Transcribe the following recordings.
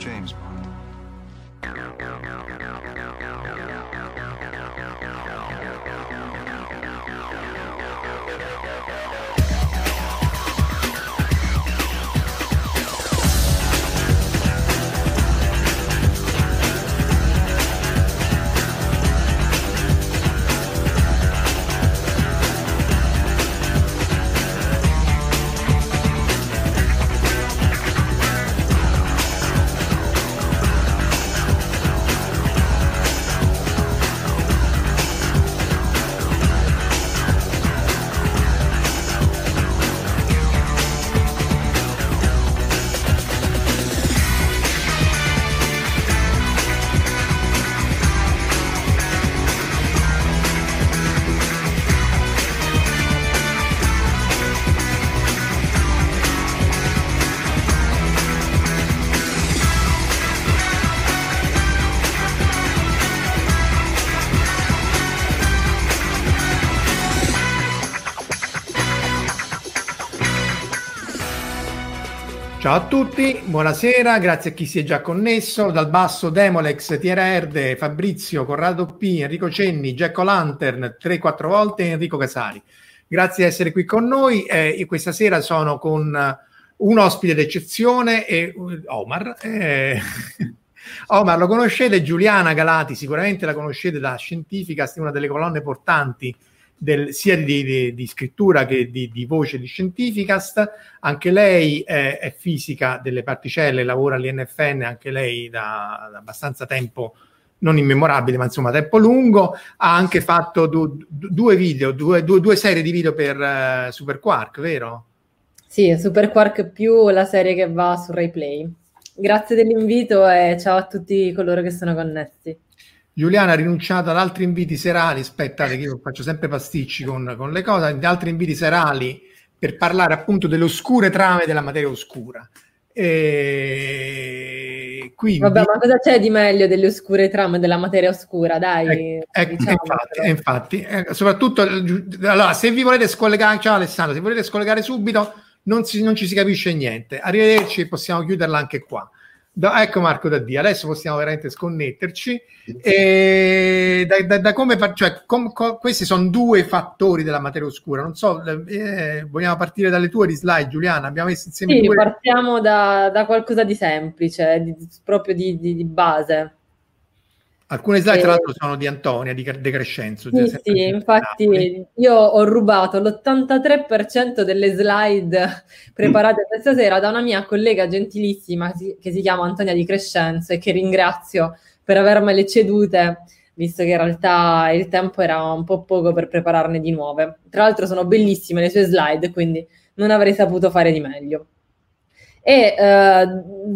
James Bond. Ciao a tutti, buonasera, grazie a chi si è già connesso. Dal basso Demolex, Tiera Erde, Fabrizio, Corrado P, Enrico Cenni, Jacko Lantern, 3-4 volte Enrico Casari. Grazie di essere qui con noi. Eh, questa sera sono con eh, un ospite d'eccezione e Omar. Eh, Omar lo conoscete, Giuliana Galati, sicuramente la conoscete da Scientificast, una delle colonne portanti del, sia di, di, di, scrittura che di, di, voce di Scientificast. Anche lei è, è, fisica delle particelle, lavora all'INFN, anche lei da, da, abbastanza tempo, non immemorabile, ma insomma tempo lungo. Ha anche fatto du, due video, due, due, due, serie di video per uh, Super Quark, vero? Sì, Super Quark più la serie che va su RaiPlay. Grazie dell'invito e ciao a tutti coloro che sono connessi. Giuliana ha rinunciato ad altri inviti serali, aspettate che io faccio sempre pasticci con, con le cose, ad altri inviti serali per parlare appunto delle oscure trame della materia oscura. E quindi... Vabbè, ma cosa c'è di meglio delle oscure trame della materia oscura? Dai, ecco, ecco diciamo, infatti, infatti eh, soprattutto allora, se vi volete scollegare, ciao Alessandro, se volete scollegare subito non, si, non ci si capisce niente. Arrivederci, possiamo chiuderla anche qua. Da, ecco Marco da Dio, adesso possiamo veramente sconnetterci. E da, da, da come cioè, com, com, questi sono due fattori della materia oscura. Non so, eh, vogliamo partire dalle tue di slide, Giuliana? Abbiamo messo insieme sì, due. partiamo da, da qualcosa di semplice, di, proprio di, di, di base. Alcune slide, tra l'altro, sono di Antonia, di De Crescenzo. Sì, sì infatti io ho rubato l'83% delle slide preparate questa sera da una mia collega gentilissima che si chiama Antonia Di Crescenzo e che ringrazio per avermele cedute, visto che in realtà il tempo era un po' poco per prepararne di nuove. Tra l'altro sono bellissime le sue slide, quindi non avrei saputo fare di meglio. E eh,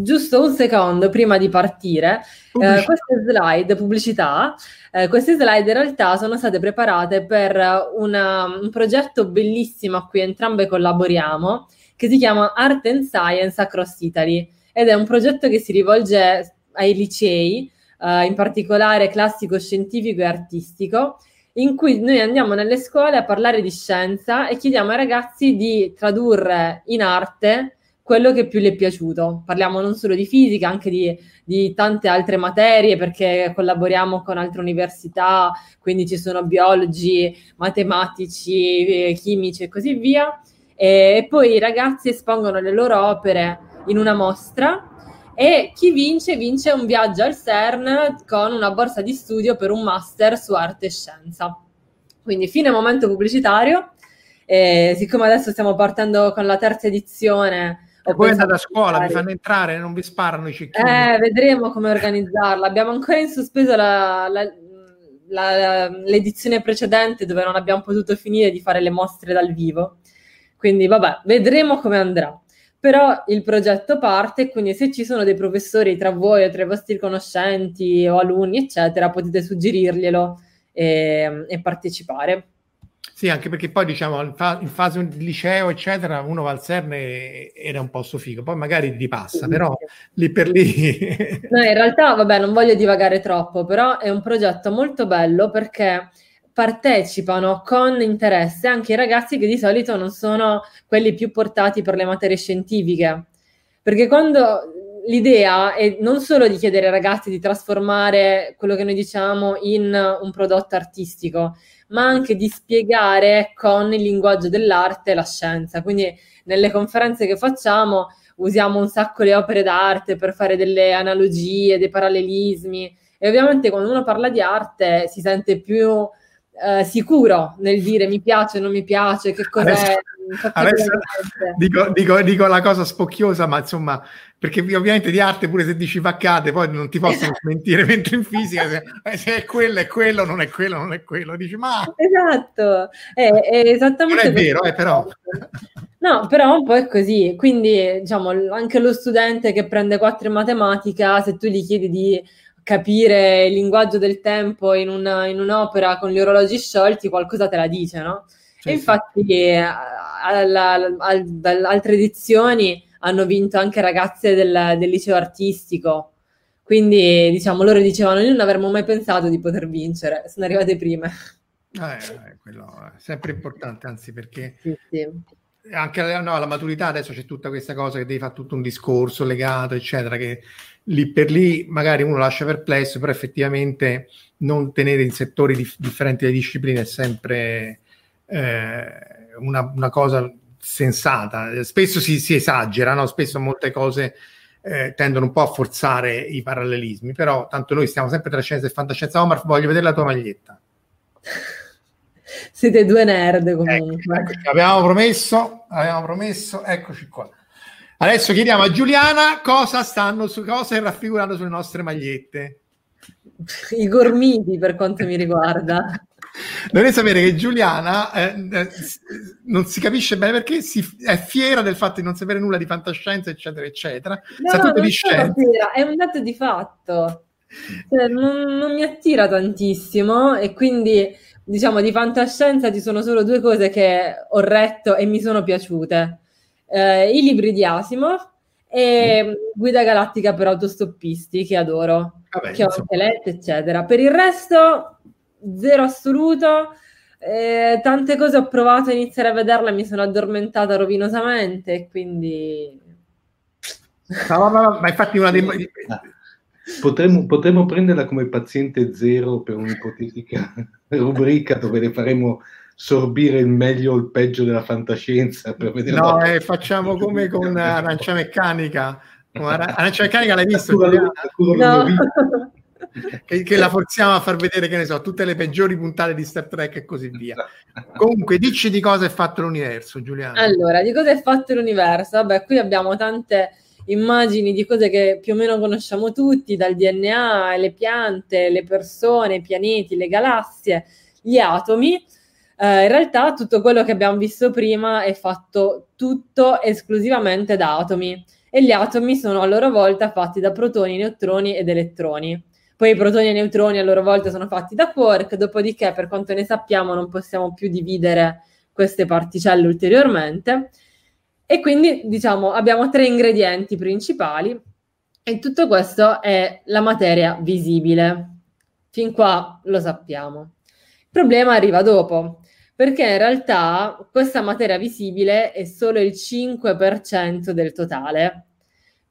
giusto un secondo prima di partire, eh, queste slide, pubblicità, eh, queste slide in realtà sono state preparate per una, un progetto bellissimo a cui entrambe collaboriamo, che si chiama Art and Science Across Italy ed è un progetto che si rivolge ai licei, eh, in particolare classico, scientifico e artistico, in cui noi andiamo nelle scuole a parlare di scienza e chiediamo ai ragazzi di tradurre in arte quello che più le è piaciuto. Parliamo non solo di fisica, anche di, di, tante altre materie, perché collaboriamo con altre università, quindi ci sono biologi, matematici, eh, chimici e così via. E poi i ragazzi espongono le loro opere in una mostra e chi vince vince un viaggio al CERN con una borsa di studio per un master su arte e scienza. Quindi fine momento pubblicitario. E siccome adesso stiamo partendo con la terza edizione e poi andate a scuola, vi fanno entrare, non vi sparano i cecchini. Eh, vedremo come organizzarla. Abbiamo ancora in sospeso la, la, la, l'edizione precedente dove non abbiamo potuto finire di fare le mostre dal vivo. Quindi vabbè, vedremo come andrà. Però il progetto parte, quindi se ci sono dei professori tra voi o tra i vostri conoscenti o alunni, eccetera, potete suggerirglielo e, e partecipare. Sì, anche perché poi diciamo in, fa- in, fase di liceo, eccetera, uno va al CERN e era un po' figo, poi magari ti passa, però lì per lì. no, in realtà, vabbè, non voglio divagare troppo, però è un progetto molto bello perché partecipano con interesse anche i ragazzi che di solito non sono quelli più portati per le materie scientifiche. Perché quando l'idea è non solo di chiedere ai ragazzi di trasformare quello che noi diciamo in un prodotto artistico, ma anche di spiegare con il linguaggio dell'arte la scienza. Quindi nelle conferenze che facciamo usiamo un sacco le opere d'arte per fare delle analogie, dei parallelismi e ovviamente quando uno parla di arte si sente più eh, sicuro nel dire mi piace, non mi piace, che cos'è. Adesso, adesso dico, dico, dico, la cosa spocchiosa, ma insomma, perché ovviamente di arte pure se dici vaccate poi non ti possono smentire, mentre in fisica se, eh, se, è quello è quello, non è quello, non è quello, dici ma... Esatto, è, è esattamente... Non è vero, eh, però... No, però un po' è così, quindi diciamo anche lo studente che prende 4 in matematica, se tu gli chiedi di capire il linguaggio del tempo in, una, in un'opera con gli orologi sciolti, qualcosa te la dice, no? Sì, infatti sì. Eh, alla, alla, altre edizioni hanno vinto anche ragazze del, del, liceo artistico. Quindi, diciamo, loro dicevano: Noi non avremmo mai pensato di poter vincere, sono arrivate prime. Eh, eh quello è sempre importante, anzi, perché sì, sì. anche no, alla maturità adesso c'è tutta questa cosa che devi fare tutto un discorso legato, eccetera, che lì per lì magari uno lascia perplesso, però effettivamente non tenere in settori dif- differenti le discipline è sempre eh, una, una, cosa sensata. Spesso si, si esagera, no? spesso molte cose eh, tendono un po' a forzare i parallelismi, però tanto noi stiamo sempre tra scienza e fantascienza. Omar, voglio vedere la tua maglietta. Siete due nerd comunque. Eccoci, eccoci. Abbiamo promesso, abbiamo promesso, eccoci qua. Adesso chiediamo a Giuliana cosa stanno su cosa è raffigurato sulle nostre magliette. I gormiti per quanto mi riguarda. Dovete sapere che Giuliana eh, eh, non si capisce bene perché si, è fiera del fatto di non sapere nulla di fantascienza, eccetera, eccetera. No, Sa tutto di scienza. è un dato di fatto. Cioè, non, non mi attira tantissimo e quindi diciamo di fantascienza ci sono solo due cose che ho retto e mi sono piaciute eh, i libri di Asimov e mm. Guida Galattica per autostoppisti, che adoro, Vabbè, che ho anche letto, eccetera. Per il resto, zero assoluto. Eh, tante cose ho provato a iniziare a vederla e mi sono addormentata rovinosamente, quindi... No, no, ma infatti una dei... Potremmo, potremmo, prenderla come paziente zero per un'ipotetica rubrica dove le faremo sorbire il meglio o il peggio della fantascienza. Per vedere no, eh, facciamo come con Arancia Meccanica. Arancia Meccanica l'hai visto? No. Che, che, la forziamo a far vedere, che ne so, tutte le peggiori puntate di Star Trek e così via. Comunque, dici di cosa è fatto l'universo, Giuliano. Allora, di cosa è fatto l'universo? Vabbè, qui abbiamo tante immagini di cose che più o meno conosciamo tutti, dal DNA, le piante, le persone, i pianeti, le galassie, gli atomi. Uh, in realtà tutto quello che abbiamo visto prima è fatto tutto esclusivamente da atomi e gli atomi sono a loro volta fatti da protoni, neutroni ed elettroni. Poi i protoni e i neutroni a loro volta sono fatti da quark, dopodiché per quanto ne sappiamo non possiamo più dividere queste particelle ulteriormente. E quindi diciamo abbiamo tre ingredienti principali e tutto questo è la materia visibile. Fin qua lo sappiamo. Il problema arriva dopo, perché in realtà questa materia visibile è solo il 5% del totale.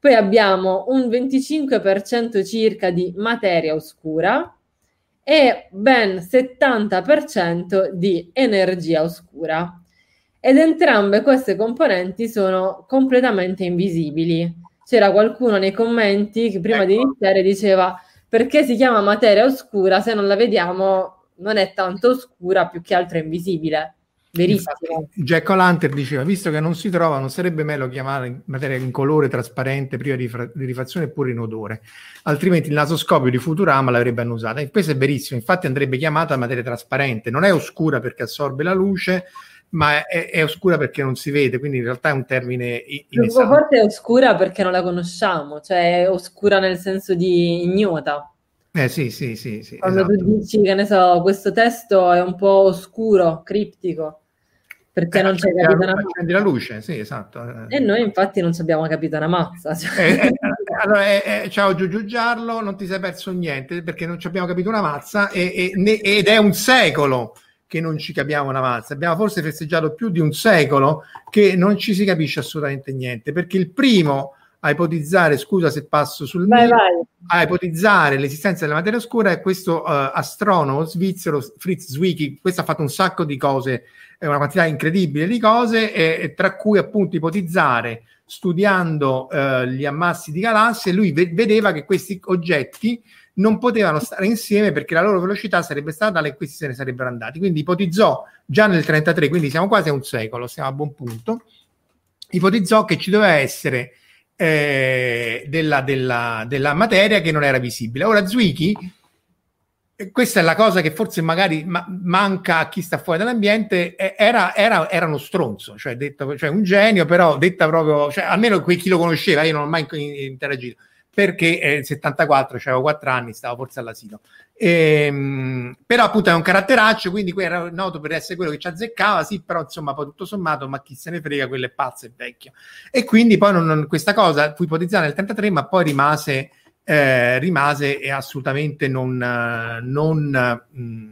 Poi abbiamo un 25% circa di materia oscura e ben 70% di energia oscura. Ed entrambe queste componenti sono completamente invisibili. C'era qualcuno nei commenti che prima ecco. di iniziare diceva perché si chiama materia oscura se non la vediamo non è tanto oscura, più che altro invisibile. Verissimo. Jack O'Lantern diceva, visto che non si trova, non sarebbe meglio chiamare materia in colore trasparente, priva di, fra- di rifrazione eppure in odore, altrimenti il nasoscopio di Futurama l'avrebbe annusata. E questo è verissimo, infatti andrebbe chiamata materia trasparente, non è oscura perché assorbe la luce, ma è, è, oscura perché non si vede, quindi in realtà è un termine inesatto. Forse è oscura perché non la conosciamo, cioè è oscura nel senso di ignota. Eh sì, sì, sì. sì Quando esatto. tu dici che ne so, questo testo è un po' oscuro, criptico, perché eh, non c'è capito una mazza. la luce, sì, esatto. E noi infatti non capito una mazza. Cioè. Eh, eh, allora, eh, eh, ciao Giugiu Giarlo, non ti sei perso niente perché non ci abbiamo capito una mazza e, e, ne, ed è un secolo che non ci capiamo una mazza. Abbiamo forse festeggiato più di un secolo che non ci si capisce assolutamente niente perché il primo a ipotizzare, scusa se passo sul vai, mio, vai. a ipotizzare l'esistenza della materia oscura è questo uh, astronomo svizzero Fritz Zwicky, questo ha fatto un sacco di cose, una quantità incredibile di cose, e, e tra cui appunto ipotizzare, studiando uh, gli ammassi di galassie, lui ve- vedeva che questi oggetti non potevano stare insieme perché la loro velocità sarebbe stata tale e questi se ne sarebbero andati. Quindi ipotizzò già nel 1933, quindi siamo quasi a un secolo, siamo a buon punto, ipotizzò che ci doveva essere eh, della, della, della, materia che non era visibile. Ora Zwicky, eh, questa è la cosa che forse magari ma- manca a chi sta fuori dall'ambiente, era, era, era uno stronzo, cioè, detto, cioè, un genio, però detta proprio, cioè, almeno qui chi lo conosceva, io non ho mai interagito, perché nel eh, 74, cioè avevo 4 anni, stavo forse all'asilo. Ehm, però appunto è un caratteraccio, quindi era noto per essere quello che ci azzeccava, sì, però insomma poi tutto sommato, ma chi se ne frega, quello è pazzo e vecchio. E quindi poi non, non, questa cosa fu ipotizzata nel 33, ma poi rimase, eh, rimase assolutamente non, non mh,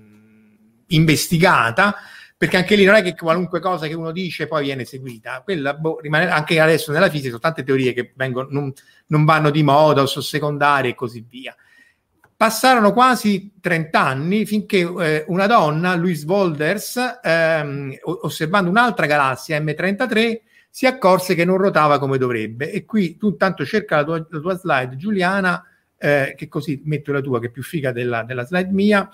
investigata perché anche lì non è che qualunque cosa che uno dice poi viene seguita, quella boh, rimane anche adesso nella fisica sono tante teorie che vengono, non, non vanno di moda o sono secondarie e così via. Passarono quasi 30 anni finché eh, una donna, Louise Wolders, ehm, osservando un'altra galassia M33, si accorse che non ruotava come dovrebbe. E qui tu intanto cerca la tua, la tua slide, Giuliana, eh, che così metto la tua, che è più figa della, della slide mia.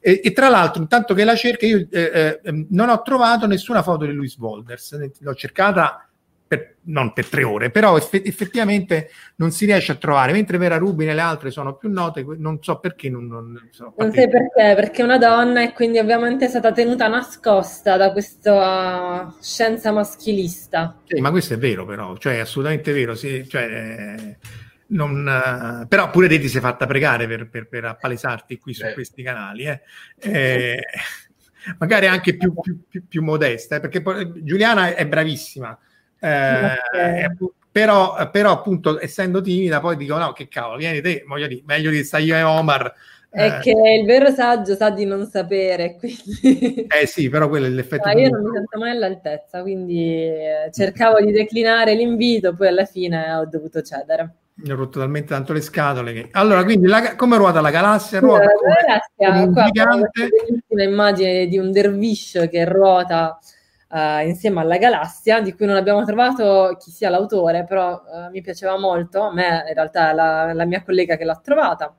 E, e, tra l'altro, intanto che la cerca, io eh, eh, non ho trovato nessuna foto di Louise Wolders. L'ho cercata per, non per tre ore, però eff- effettivamente non si riesce a trovare, mentre Vera Rubin e le altre sono più note, non so perché non, non, non sai perché, perché è una donna e quindi ovviamente è stata tenuta nascosta da questa scienza maschilista. Sì, ma questo è vero però, cioè è assolutamente vero, sì, cioè, non, uh, però pure te ti sei fatta pregare per, per, per appalesarti qui su Beh. questi canali, eh. Eh, magari anche più, più, più, più modesta, eh, perché poi, Giuliana è bravissima, eh, però, però, appunto essendo timida poi dico no che cavolo vieni te voglio dire meglio di stare io e Omar. È eh. che il vero saggio sa di non sapere quindi eh sì però quello è l'effetto ah, io non mi sento mai all'altezza quindi eh, cercavo di declinare l'invito poi alla fine ho dovuto cedere. Mi ho rotto talmente tanto le scatole che... allora quindi la... come ruota la galassia? Ruota la galassia, come un gigante. immagine di un derviscio che ruota uh, insieme alla galassia, di cui non abbiamo trovato chi sia l'autore, però uh, mi piaceva molto, a me in realtà è la, la mia collega che l'ha trovata.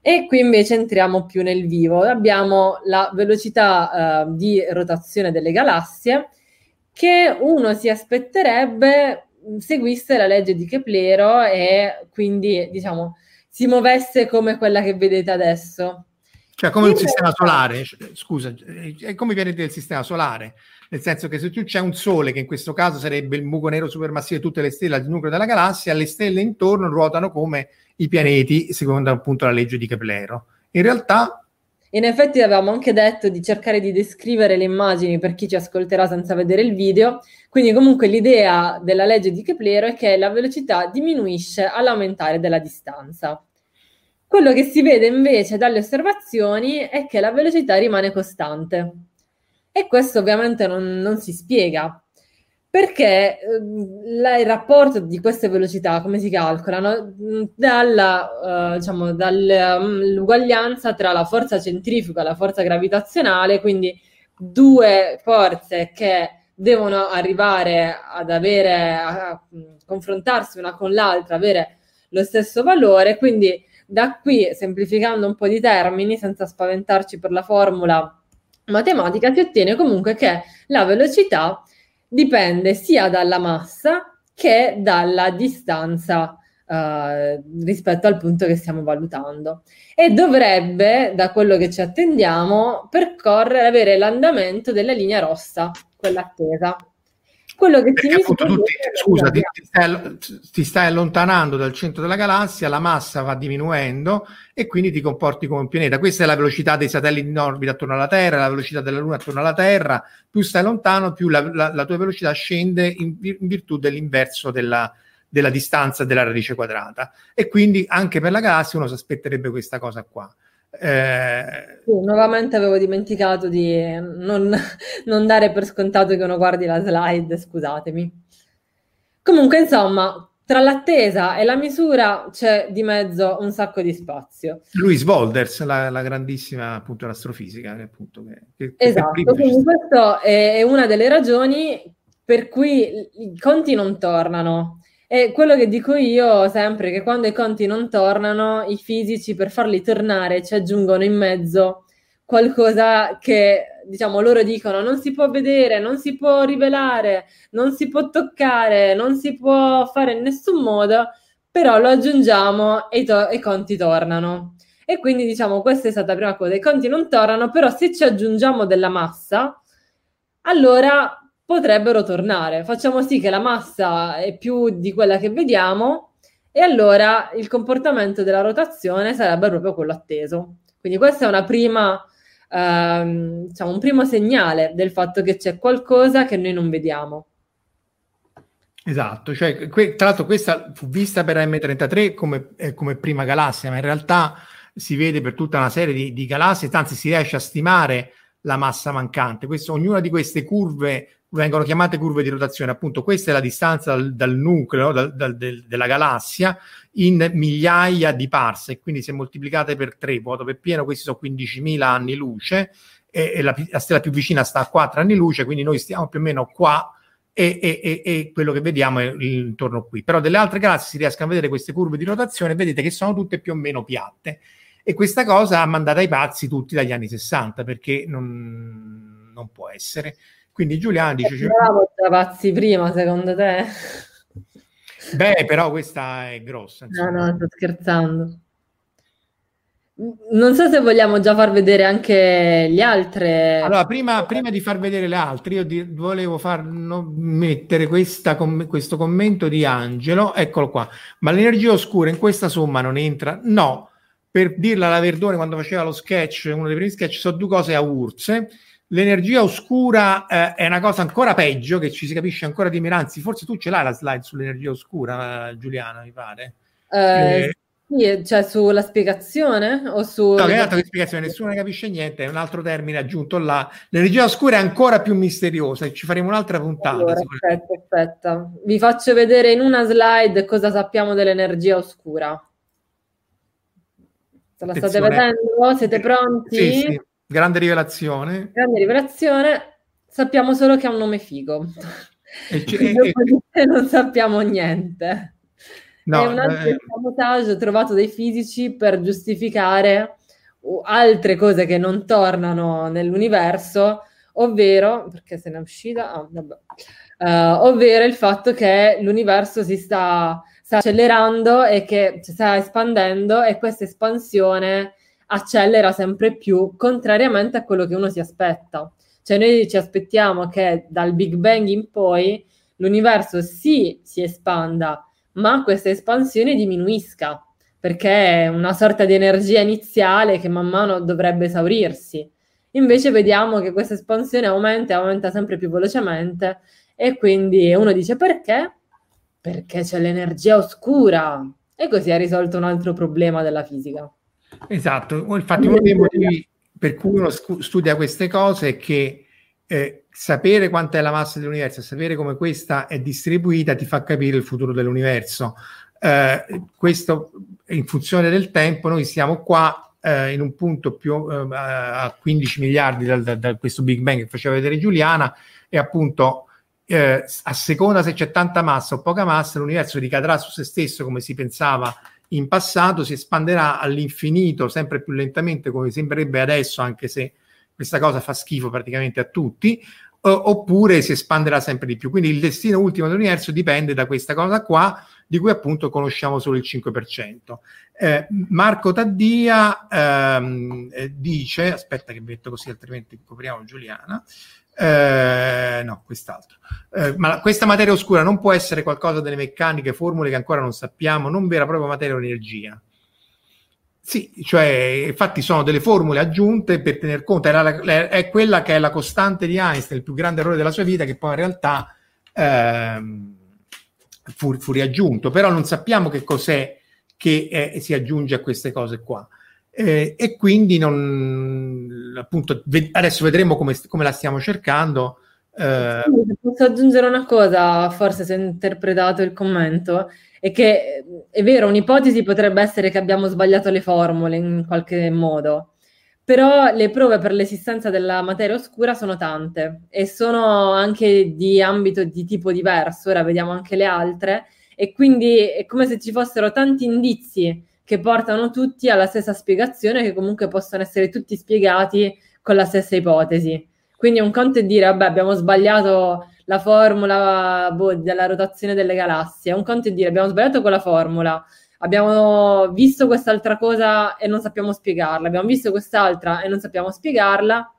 E qui invece entriamo più nel vivo. Abbiamo la velocità uh, di rotazione delle galassie che uno si aspetterebbe seguisse la legge di Keplero e quindi diciamo si muovesse come quella che vedete adesso. Cioè come un sistema solare, scusa, è come viene del sistema solare nel senso che se tu c'è un sole, che in questo caso sarebbe il buco nero supermassivo di tutte le stelle al nucleo della galassia, le stelle intorno ruotano come i pianeti, secondo appunto la legge di Keplero. In realtà in effetti avevamo anche detto di cercare di descrivere le immagini per chi ci ascolterà senza vedere il video, quindi comunque l'idea della legge di Keplero è che la velocità diminuisce all'aumentare della distanza. Quello che si vede invece dalle osservazioni è che la velocità rimane costante e questo ovviamente non, non si spiega perché eh, la, il rapporto di queste velocità, come si calcolano? Dalla, eh, diciamo, dall'uguaglianza tra la forza centrifuga e la forza gravitazionale, quindi due forze che devono arrivare ad avere, a, a confrontarsi una con l'altra, avere lo stesso valore, quindi da qui, semplificando un po' di termini, senza spaventarci per la formula matematica, si ottiene comunque che la velocità dipende sia dalla massa che dalla distanza uh, rispetto al punto che stiamo valutando e dovrebbe, da quello che ci attendiamo, percorrere, avere l'andamento della linea rossa, quella attesa. Quello che Perché appunto tu ti, scusa, ti, ti, stai, ti, stai, allontanando dal centro della galassia, la massa va diminuendo e quindi ti comporti come un pianeta. Questa è la velocità dei satelliti in orbita attorno alla Terra, la velocità della Luna attorno alla Terra. Più stai lontano, più la, la, la tua velocità scende in, in virtù dell'inverso della, della distanza della radice quadrata. E quindi anche per la galassia uno si aspetterebbe questa cosa qua. Eh... Sì, nuovamente avevo dimenticato di non, non, dare per scontato che uno guardi la slide, scusatemi. Comunque, insomma, tra l'attesa e la misura c'è di mezzo un sacco di spazio. Louise Wolders, la, la grandissima appunto astrofisica. Che, appunto, che, che esatto, quindi questa è una delle ragioni per cui i conti non tornano e quello che dico io sempre che quando i conti non tornano, i fisici per farli tornare ci aggiungono in mezzo qualcosa che diciamo loro dicono non si può vedere, non si può rivelare, non si può toccare, non si può fare in nessun modo, però lo aggiungiamo e i, to- i conti tornano. E quindi diciamo questa è stata la prima cosa, i conti non tornano, però se ci aggiungiamo della massa, allora potrebbero tornare. Facciamo sì che la massa è più di quella che vediamo e allora il comportamento della rotazione sarebbe proprio quello atteso. Quindi questa è prima, ehm, diciamo, un primo segnale del fatto che c'è qualcosa che noi non vediamo. Esatto, cioè, que- tra l'altro questa fu vista per M33 come, eh, come, prima galassia, ma in realtà si vede per tutta una serie di, di galassie, anzi si riesce a stimare la massa mancante. Questo, ognuna di queste curve vengono chiamate curve di rotazione. Appunto, questa è la distanza dal, dal nucleo dal, dal, del, della galassia in migliaia di parsec, quindi se moltiplicate per 3, vuoto per pieno, questi sono 15.000 anni luce e, e la, la, stella più vicina sta a 4 anni luce, quindi noi stiamo più o meno qua e, e, e quello che vediamo è intorno qui. Però delle altre galassie si riescono a vedere queste curve di rotazione, vedete che sono tutte più o meno piatte. E questa cosa ha mandato ai pazzi tutti dagli anni 60, perché non, non può essere. Quindi Giuliano dice... Cioè, pazzi prima, secondo te? Beh, però questa è grossa. Insomma. No, no, sto scherzando. Non so se vogliamo già far vedere anche le altre. Allora, prima, prima di far vedere le altre, io di, volevo far no, mettere questa, com, questo commento di Angelo. Eccolo qua. Ma l'energia oscura in questa somma non entra? No. Per dirla alla Verdone, quando faceva lo sketch, uno dei primi sketch, sono due cose a urse L'energia oscura eh, è una cosa ancora peggio, che ci si capisce ancora di meno. Anzi, forse tu ce l'hai la slide sull'energia oscura, eh, Giuliana, mi pare. Eh, eh, sì, cioè sulla spiegazione o su... No, che altro che spiegazione, nessuno ne capisce niente, è un altro termine aggiunto là. L'energia oscura è ancora più misteriosa e ci faremo un'altra puntata. Allora, aspetta, aspetta. Vi faccio vedere in una slide cosa sappiamo dell'energia oscura. Se la state vedendo? Siete pronti? Sì, sì. Grande rivelazione. Grande rivelazione. Sappiamo solo che ha un nome figo. E, c- e, non sappiamo niente. No, è un altro eh... sabotaggio trovato dai fisici per giustificare altre cose che non tornano nell'universo, ovvero, perché se ne è uscita, ah, uh, ovvero il fatto che l'universo si sta, sta accelerando e che si sta espandendo e questa espansione accelera sempre più, contrariamente a quello che uno si aspetta. Cioè noi ci aspettiamo che dal Big Bang in poi l'universo sì si espanda, ma questa espansione diminuisca, perché è una sorta di energia iniziale che man mano dovrebbe esaurirsi. Invece vediamo che questa espansione aumenta e aumenta sempre più velocemente e quindi uno dice perché? Perché c'è l'energia oscura e così ha risolto un altro problema della fisica. Esatto, infatti uno dei motivi per cui uno studia queste cose è che eh, sapere quanta è la massa dell'universo, sapere come questa è distribuita ti fa capire il futuro dell'universo. Eh, questo in funzione del tempo, noi siamo qua eh, in un punto più eh, a 15 miliardi da, da, da, questo Big Bang che faceva vedere Giuliana e appunto eh, a seconda se c'è tanta massa o poca massa l'universo ricadrà su se stesso come si pensava in passato, si espanderà all'infinito sempre più lentamente come sembrerebbe adesso anche se questa cosa fa schifo praticamente a tutti oppure si espanderà sempre di più. Quindi il destino ultimo dell'universo dipende da questa cosa qua di cui appunto conosciamo solo il 5%. Eh, Marco Taddia ehm, eh, dice, aspetta che metto così altrimenti copriamo Giuliana, eh, no, quest'altro. Eh, ma questa materia oscura non può essere qualcosa delle meccaniche, formule che ancora non sappiamo, non vera proprio materia o energia. Sì, cioè, infatti sono delle formule aggiunte per tener conto, era la, è quella che è la costante di Einstein, il più grande errore della sua vita, che poi in realtà ehm, fu, fu, riaggiunto, però non sappiamo che cos'è che eh, si aggiunge a queste cose qua. Eh, e quindi non, appunto, ve- adesso vedremo come, come, la stiamo cercando. Eh. Posso aggiungere una cosa, forse se ho interpretato il commento, è che è vero, un'ipotesi potrebbe essere che abbiamo sbagliato le formule in qualche modo, però le prove per l'esistenza della materia oscura sono tante e sono anche di ambito di tipo diverso, ora vediamo anche le altre, e quindi è come se ci fossero tanti indizi che portano tutti alla stessa spiegazione, che comunque possono essere tutti spiegati con la stessa ipotesi. Quindi un conto è dire, vabbè, abbiamo sbagliato la formula boh, della rotazione delle galassie, un conto è dire, abbiamo sbagliato quella formula, abbiamo visto quest'altra cosa e non sappiamo spiegarla, abbiamo visto quest'altra e non sappiamo spiegarla,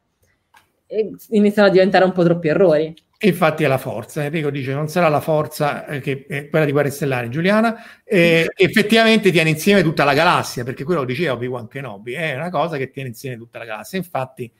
e iniziano a diventare un po' troppi errori. Infatti è la forza, Enrico dice non sarà la forza eh, che è quella di Guerre Stellari, Giuliana, eh, effettivamente tiene insieme tutta la galassia, perché quello lo diceva Obi-Wan Kenobi, è una cosa che tiene insieme tutta la galassia, infatti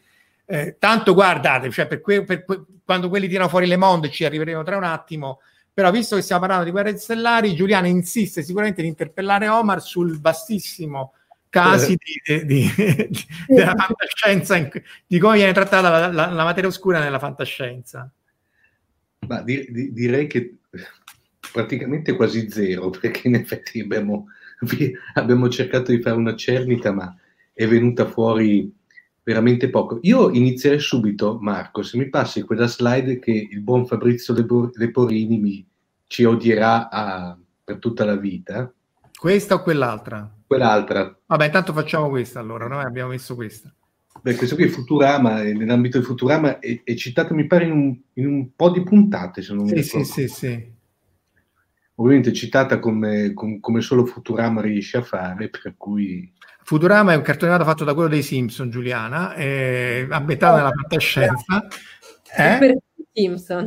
eh, tanto guardate, cioè per que- per que- quando quelli tirano fuori le monde ci arriveremo tra un attimo, però, visto che stiamo parlando di guerre stellari, Giuliano insiste sicuramente di interpellare Omar sul vastissimo casi di, di, di, della fantascienza, di come viene trattata la, la, la, materia oscura nella fantascienza. Ma direi che praticamente quasi zero, perché in effetti abbiamo, abbiamo cercato di fare una cernita, ma è venuta fuori veramente poco. Io inizierei subito, Marco, se mi passi quella slide che il buon Fabrizio Leporini mi, ci odierà a, per tutta la vita. Questa o quell'altra? Quell'altra. Vabbè, intanto facciamo questa allora, noi abbiamo messo questa. Beh, questo qui è Futurama, nell'ambito di Futurama è, è citato, mi pare, in un, in un, po' di puntate, se non sì, mi ricordo. Sì, sì, sì. Ovviamente è citata come, com, come solo Futurama riesce a fare, per cui... Futurama è un cartone animato fatto da quello dei Simpson, Giuliana, è ambientato nella fantascienza. Eh? Per Simpson.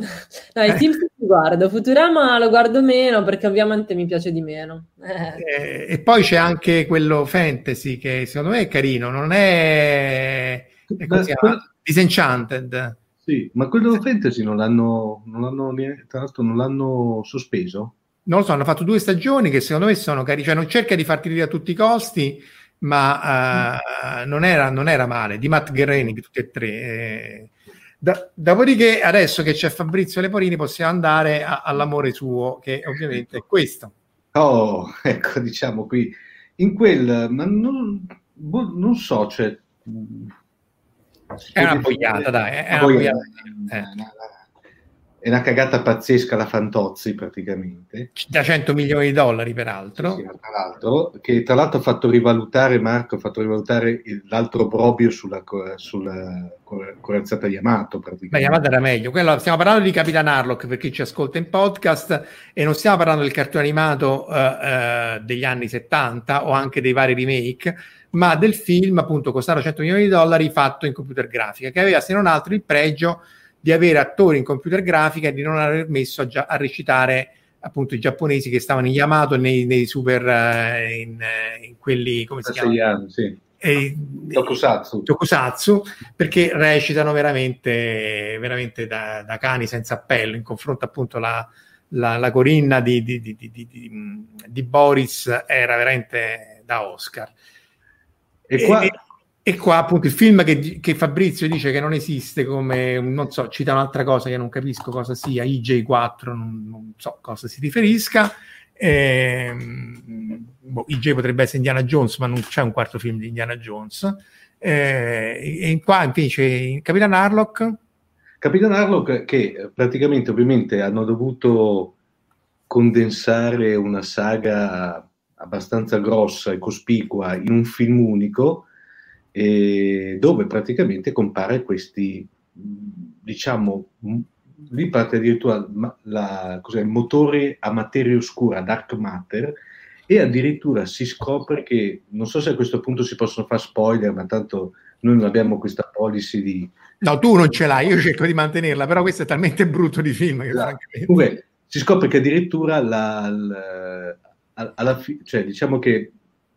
No, i eh. Simpson guardo, Futurama lo guardo meno perché ovviamente mi piace di meno. Eh. E, e, poi c'è anche quello fantasy che secondo me è carino, non è... è così, Beh, Disenchanted. Sì, ma quello fantasy non l'hanno, non l'hanno, tra l'altro non l'hanno sospeso? Non lo so, hanno fatto due stagioni che secondo me sono carine, cioè non cerca di farti ridere a tutti i costi, ma uh, non, era, non, era, male, di Matt Groening tutti e tre. Eh. Da, dopodiché, adesso che c'è Fabrizio Leporini, possiamo andare a, all'amore suo, che ovviamente è questo. Oh, ecco, diciamo qui, in quel, ma non, boh, non so, cioè... È una boiata, dai, è una boiata. Eh è una cagata pazzesca la Fantozzi praticamente. Da 100 milioni di dollari peraltro. Sì, tra l'altro che tra l'altro ha fatto rivalutare, Marco ha fatto rivalutare l'altro Brobio sulla, sulla corazzata Yamato praticamente. Beh, Yamato era meglio. Quello, stiamo parlando di Capitan Harlock per chi ci ascolta in podcast e non stiamo parlando del cartone animato uh, uh, degli anni 70 o anche dei vari remake, ma del film appunto costato 100 milioni di dollari fatto in computer grafica, che aveva se non altro il pregio di avere attori in computer grafica e di non aver messo a, a recitare appunto i giapponesi che stavano in Yamato nei, nei super uh, in, uh, in, quelli come si chiama? Sì. E, tokusatsu. tokusatsu perché recitano veramente, veramente da, da, cani senza appello in confronto appunto la, la, la corinna di, di, di, di, Boris era veramente da Oscar e qua, e, e qua appunto il film che, che, Fabrizio dice che non esiste come, non so, cita un'altra cosa che non capisco cosa sia, IJ4, non, non so cosa si riferisca. Eh, boh, IJ potrebbe essere Indiana Jones, ma non c'è un quarto film di Indiana Jones. Eh, e qua invece Capitan Harlock. Capitan Harlock che praticamente ovviamente hanno dovuto condensare una saga abbastanza grossa e cospicua in un film unico eh, dove praticamente compare questi, diciamo, lì parte addirittura la, il motore a materia oscura, dark matter, e addirittura si scopre che, non so se a questo punto si possono fare spoiler, ma tanto noi non abbiamo questa policy di... No, tu non ce l'hai, io cerco di mantenerla, però questo è talmente brutto di film che esatto. francamente... si scopre che addirittura la, la, alla fi- cioè diciamo che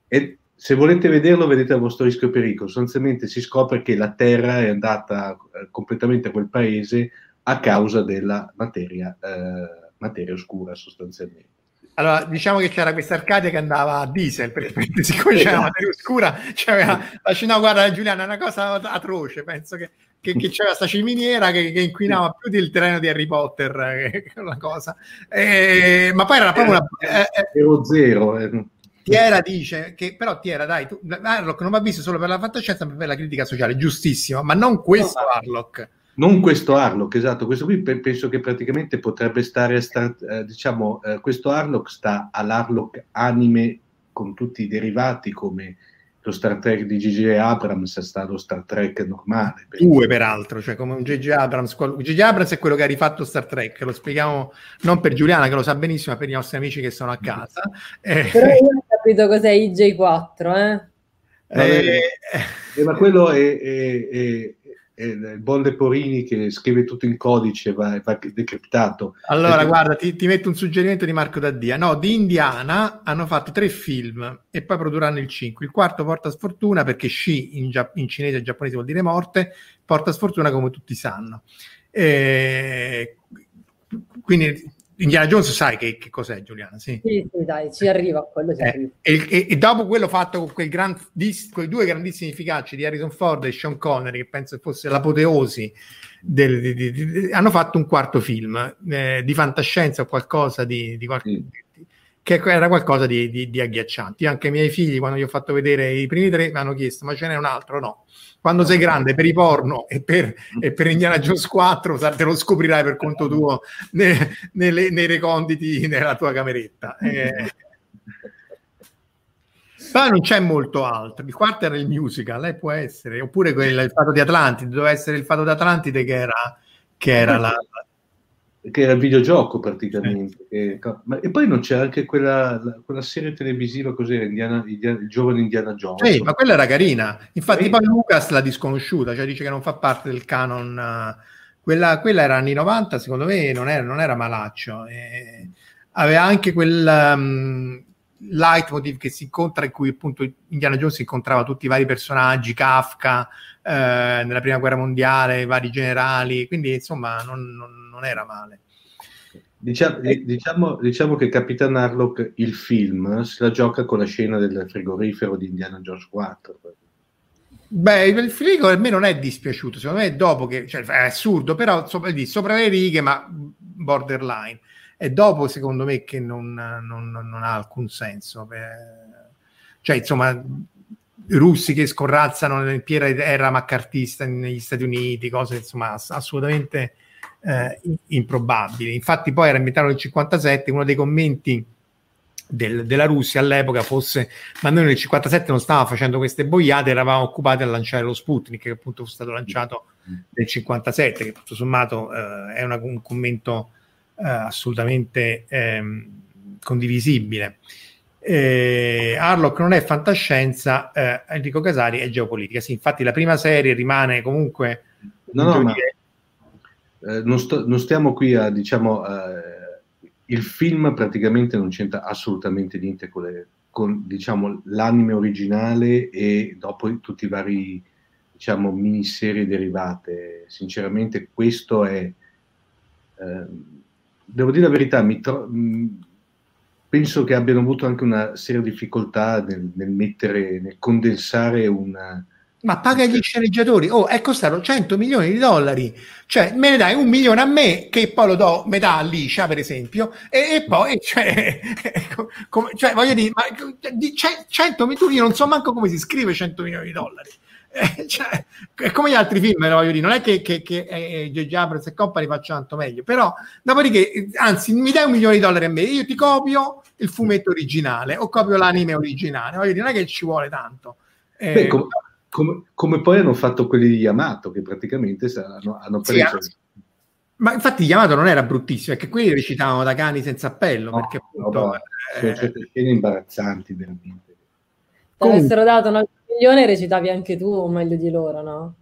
è, se volete vederlo, vedete a vostro rischio e pericolo. Sostanzialmente si scopre che la Terra è andata eh, completamente a quel paese a causa della materia, eh, materia oscura, sostanzialmente. Allora, diciamo che c'era questa Arcadia che andava a diesel, perché siccome c'era la materia oscura, c'era la scena, guarda Giuliana, è una cosa atroce, penso che, che, che c'era questa ciminiera che, che, inquinava più del terreno di Harry Potter, eh, una cosa. Eh, ma poi era proprio una... Eh, eh, zero. Eh. Tiera dice che però Tiera dai, tu, Harlock non va visto solo per la fantascienza ma per la critica sociale, giustissimo, ma non questo Harlock. Non questo Harlock, esatto, questo qui penso che praticamente potrebbe stare, a star, eh, diciamo, eh, questo Harlock sta all'Harlock anime con tutti i derivati come lo Star Trek di G.J. Abrams è stato Star Trek normale. Due peraltro, cioè come un G.J. Abrams. G.J. Abrams è quello che ha rifatto Star Trek, lo spieghiamo non per Giuliana che lo sa benissimo, ma per i nostri amici che sono a casa. Eh. Però io capito cos'è IJ4, eh? Eh, eh, ma quello è, è, è, il buon Leporini che scrive tutto in codice, va, va decriptato. Allora, Perché... guarda, ti, ti, metto un suggerimento di Marco Daddia. No, di Indiana hanno fatto tre film e poi produrranno il cinque. Il quarto porta sfortuna perché Shi in, gia- in cinese e giapponese vuol dire morte, porta sfortuna come tutti sanno. E... Quindi Indiana Jones sai che, che cos'è Giuliana? Sì. sì, sì, dai, ci arriva quello. Ci eh, E, e, e, dopo quello fatto con quei, gran, quei due grandissimi efficaci di Harrison Ford e Sean Connery, che penso fosse l'apoteosi, del, di, di, di, hanno fatto un quarto film eh, di fantascienza o qualcosa di, di qualche, mm. Che era qualcosa di, di, agghiacciante. Io anche i miei figli, quando gli ho fatto vedere i primi tre, mi hanno chiesto: ma ce n'è un altro? No quando sei grande per i porno e per, e per Indiana Jones 4 te lo scoprirai per conto tuo ne, nelle, nei reconditi nella tua cameretta. Eh. Poi non c'è molto altro. Il quarto era il musical, eh, può essere, oppure quel, il fatto di Atlantide, doveva essere il fatto di Atlantide che era, che era la, che era il videogioco praticamente. Che, ma, e poi non c'è anche quella, quella serie televisiva cos'era, Indiana, Indiana, il giovane Indiana Jones. Sì, ma quella era carina. Infatti sì. poi Lucas l'ha disconosciuta, cioè dice che non fa parte del canon. Uh, quella, quella, era anni 90, secondo me non era, non era malaccio. E aveva anche quel um, leitmotiv che si incontra in cui appunto Indiana Jones incontrava tutti i vari personaggi, Kafka, eh, nella prima guerra mondiale, i vari generali, quindi insomma non, non non era male. Diciamo, diciamo, diciamo, che Capitan Harlock, il film, se la gioca con la scena del frigorifero di Indiana Jones 4. Beh, il frigo a me non è dispiaciuto, secondo me è dopo che, cioè, è assurdo, però sopra, sopra le righe, ma borderline. È dopo, secondo me, che non, non, non ha alcun senso. Cioè, insomma, i russi che scorrazzano nel piena era maccartista negli Stati Uniti, cose insomma assolutamente eh, improbabile. Infatti poi era inventato nel 57 uno dei commenti del, della Russia all'epoca fosse ma noi nel 57 non stavamo facendo queste boiate, eravamo occupati a lanciare lo Sputnik che appunto fu stato lanciato nel 57 che tutto sommato eh, è una, un commento eh, assolutamente ehm, condivisibile. Eh, Harlock non è fantascienza, eh, Enrico Casari è geopolitica. Sì, infatti la prima serie rimane comunque... No, no, ma, eh, non, sto, non, stiamo qui a, diciamo, il film praticamente non c'entra assolutamente niente con, le, con diciamo, l'anime originale e dopo tutti i vari diciamo, miniserie derivate. Sinceramente questo è... Eh, devo dire la verità, mi tro- penso che abbiano avuto anche una seria difficoltà nel, nel mettere, nel condensare una, ma paga gli sceneggiatori, oh, è costato 100 milioni di dollari, cioè me ne dai un milione a me che poi lo do metà a Liscia per esempio e, e poi, cioè, come, cioè, voglio dire, ma, di 100 milioni, io non so manco come si scrive 100 milioni di dollari, eh, cioè, è come gli altri film, voglio dire, non è che, che, che eh, J.J. Abrams e Company facciano tanto meglio, però dopodiché, anzi, mi dai un milione di dollari a me, io ti copio il fumetto originale o copio l'anime originale, voglio dire, non è che ci vuole tanto. Eh, Beh, com- come, come, poi hanno fatto quelli di Yamato, che praticamente hanno, hanno preso... Sì, ma infatti Yamato non era bruttissimo, è che quelli recitavano da cani senza appello, no, perché appunto... No, eh, certe scene imbarazzanti, veramente. Se avessero dato un milione recitavi anche tu meglio di loro, no?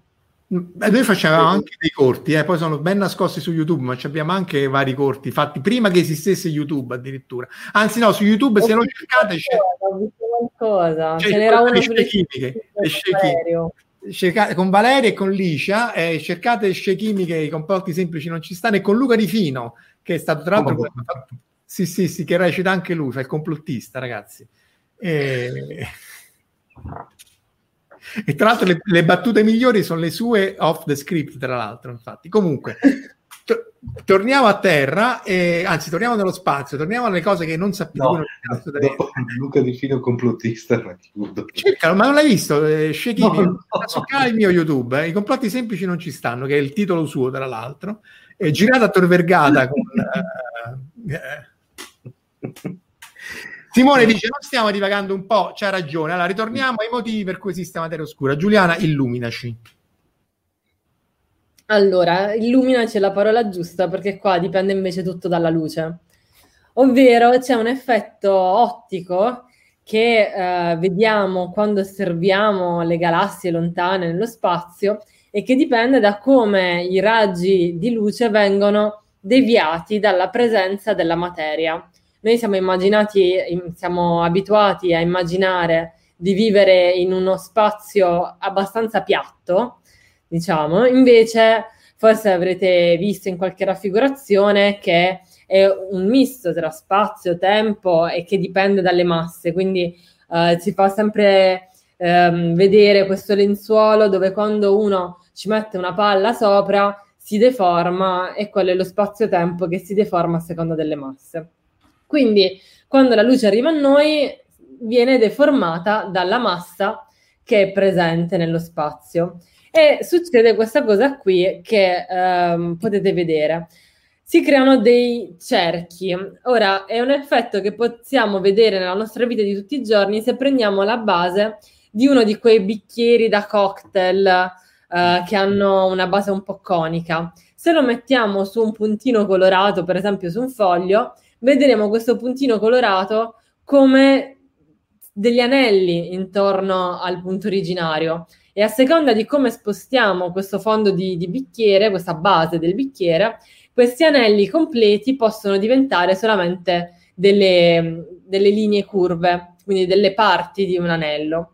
Beh, noi facevamo anche dei corti, eh, poi sono ben nascosti su YouTube, ma abbiamo anche vari corti fatti prima che esistesse YouTube addirittura. Anzi, no, su YouTube se lo cercate c'è, qualcosa. c'è ce n'era uno sulle chimiche, cercate, con Valeria e con Licia, eh, cercate scie chimiche, i complotti semplici non ci stanno, e con Luca Di Fino, che è stato tra l'altro... Oh, sì, sì, sì, che recita anche lui, fa il complottista, ragazzi. E... E tra l'altro le, le, battute migliori sono le sue off the script, tra l'altro, infatti. Comunque, to- torniamo a terra, e, anzi, torniamo nello spazio, torniamo alle cose che non sappiamo. No, dopo Luca Di Fino complottista, ma chiudo. Cercalo, ma non l'hai visto? Eh, no, no. il mio YouTube, eh, i complotti semplici non ci stanno, che è il titolo suo, tra l'altro. È girato a Tor Vergata con... Uh, eh, Simone dice: Non stiamo divagando un po', c'ha ragione. Allora ritorniamo ai motivi per cui esiste materia oscura. Giuliana, illuminaci. Allora, illuminaci è la parola giusta perché qua dipende invece tutto dalla luce. Ovvero c'è un effetto ottico che eh, vediamo quando osserviamo le galassie lontane nello spazio e che dipende da come i raggi di luce vengono deviati dalla presenza della materia. Noi siamo immaginati, siamo abituati a immaginare di vivere in uno spazio abbastanza piatto, diciamo, invece forse avrete visto in qualche raffigurazione che è un misto tra spazio, tempo e che dipende dalle masse, quindi eh, si fa sempre ehm, vedere questo lenzuolo dove quando uno ci mette una palla sopra si deforma e quello è lo spazio-tempo che si deforma a seconda delle masse. Quindi quando la luce arriva a noi viene deformata dalla massa che è presente nello spazio. E succede questa cosa qui che ehm, potete vedere. Si creano dei cerchi. Ora, è un effetto che possiamo vedere nella nostra vita di tutti i giorni se prendiamo la base di uno di quei bicchieri da cocktail eh, che hanno una base un po' conica. Se lo mettiamo su un puntino colorato, per esempio su un foglio, vedremo questo puntino colorato come degli anelli intorno al punto originario e a seconda di come spostiamo questo fondo di, di bicchiere, questa base del bicchiere, questi anelli completi possono diventare solamente delle, delle linee curve, quindi delle parti di un anello.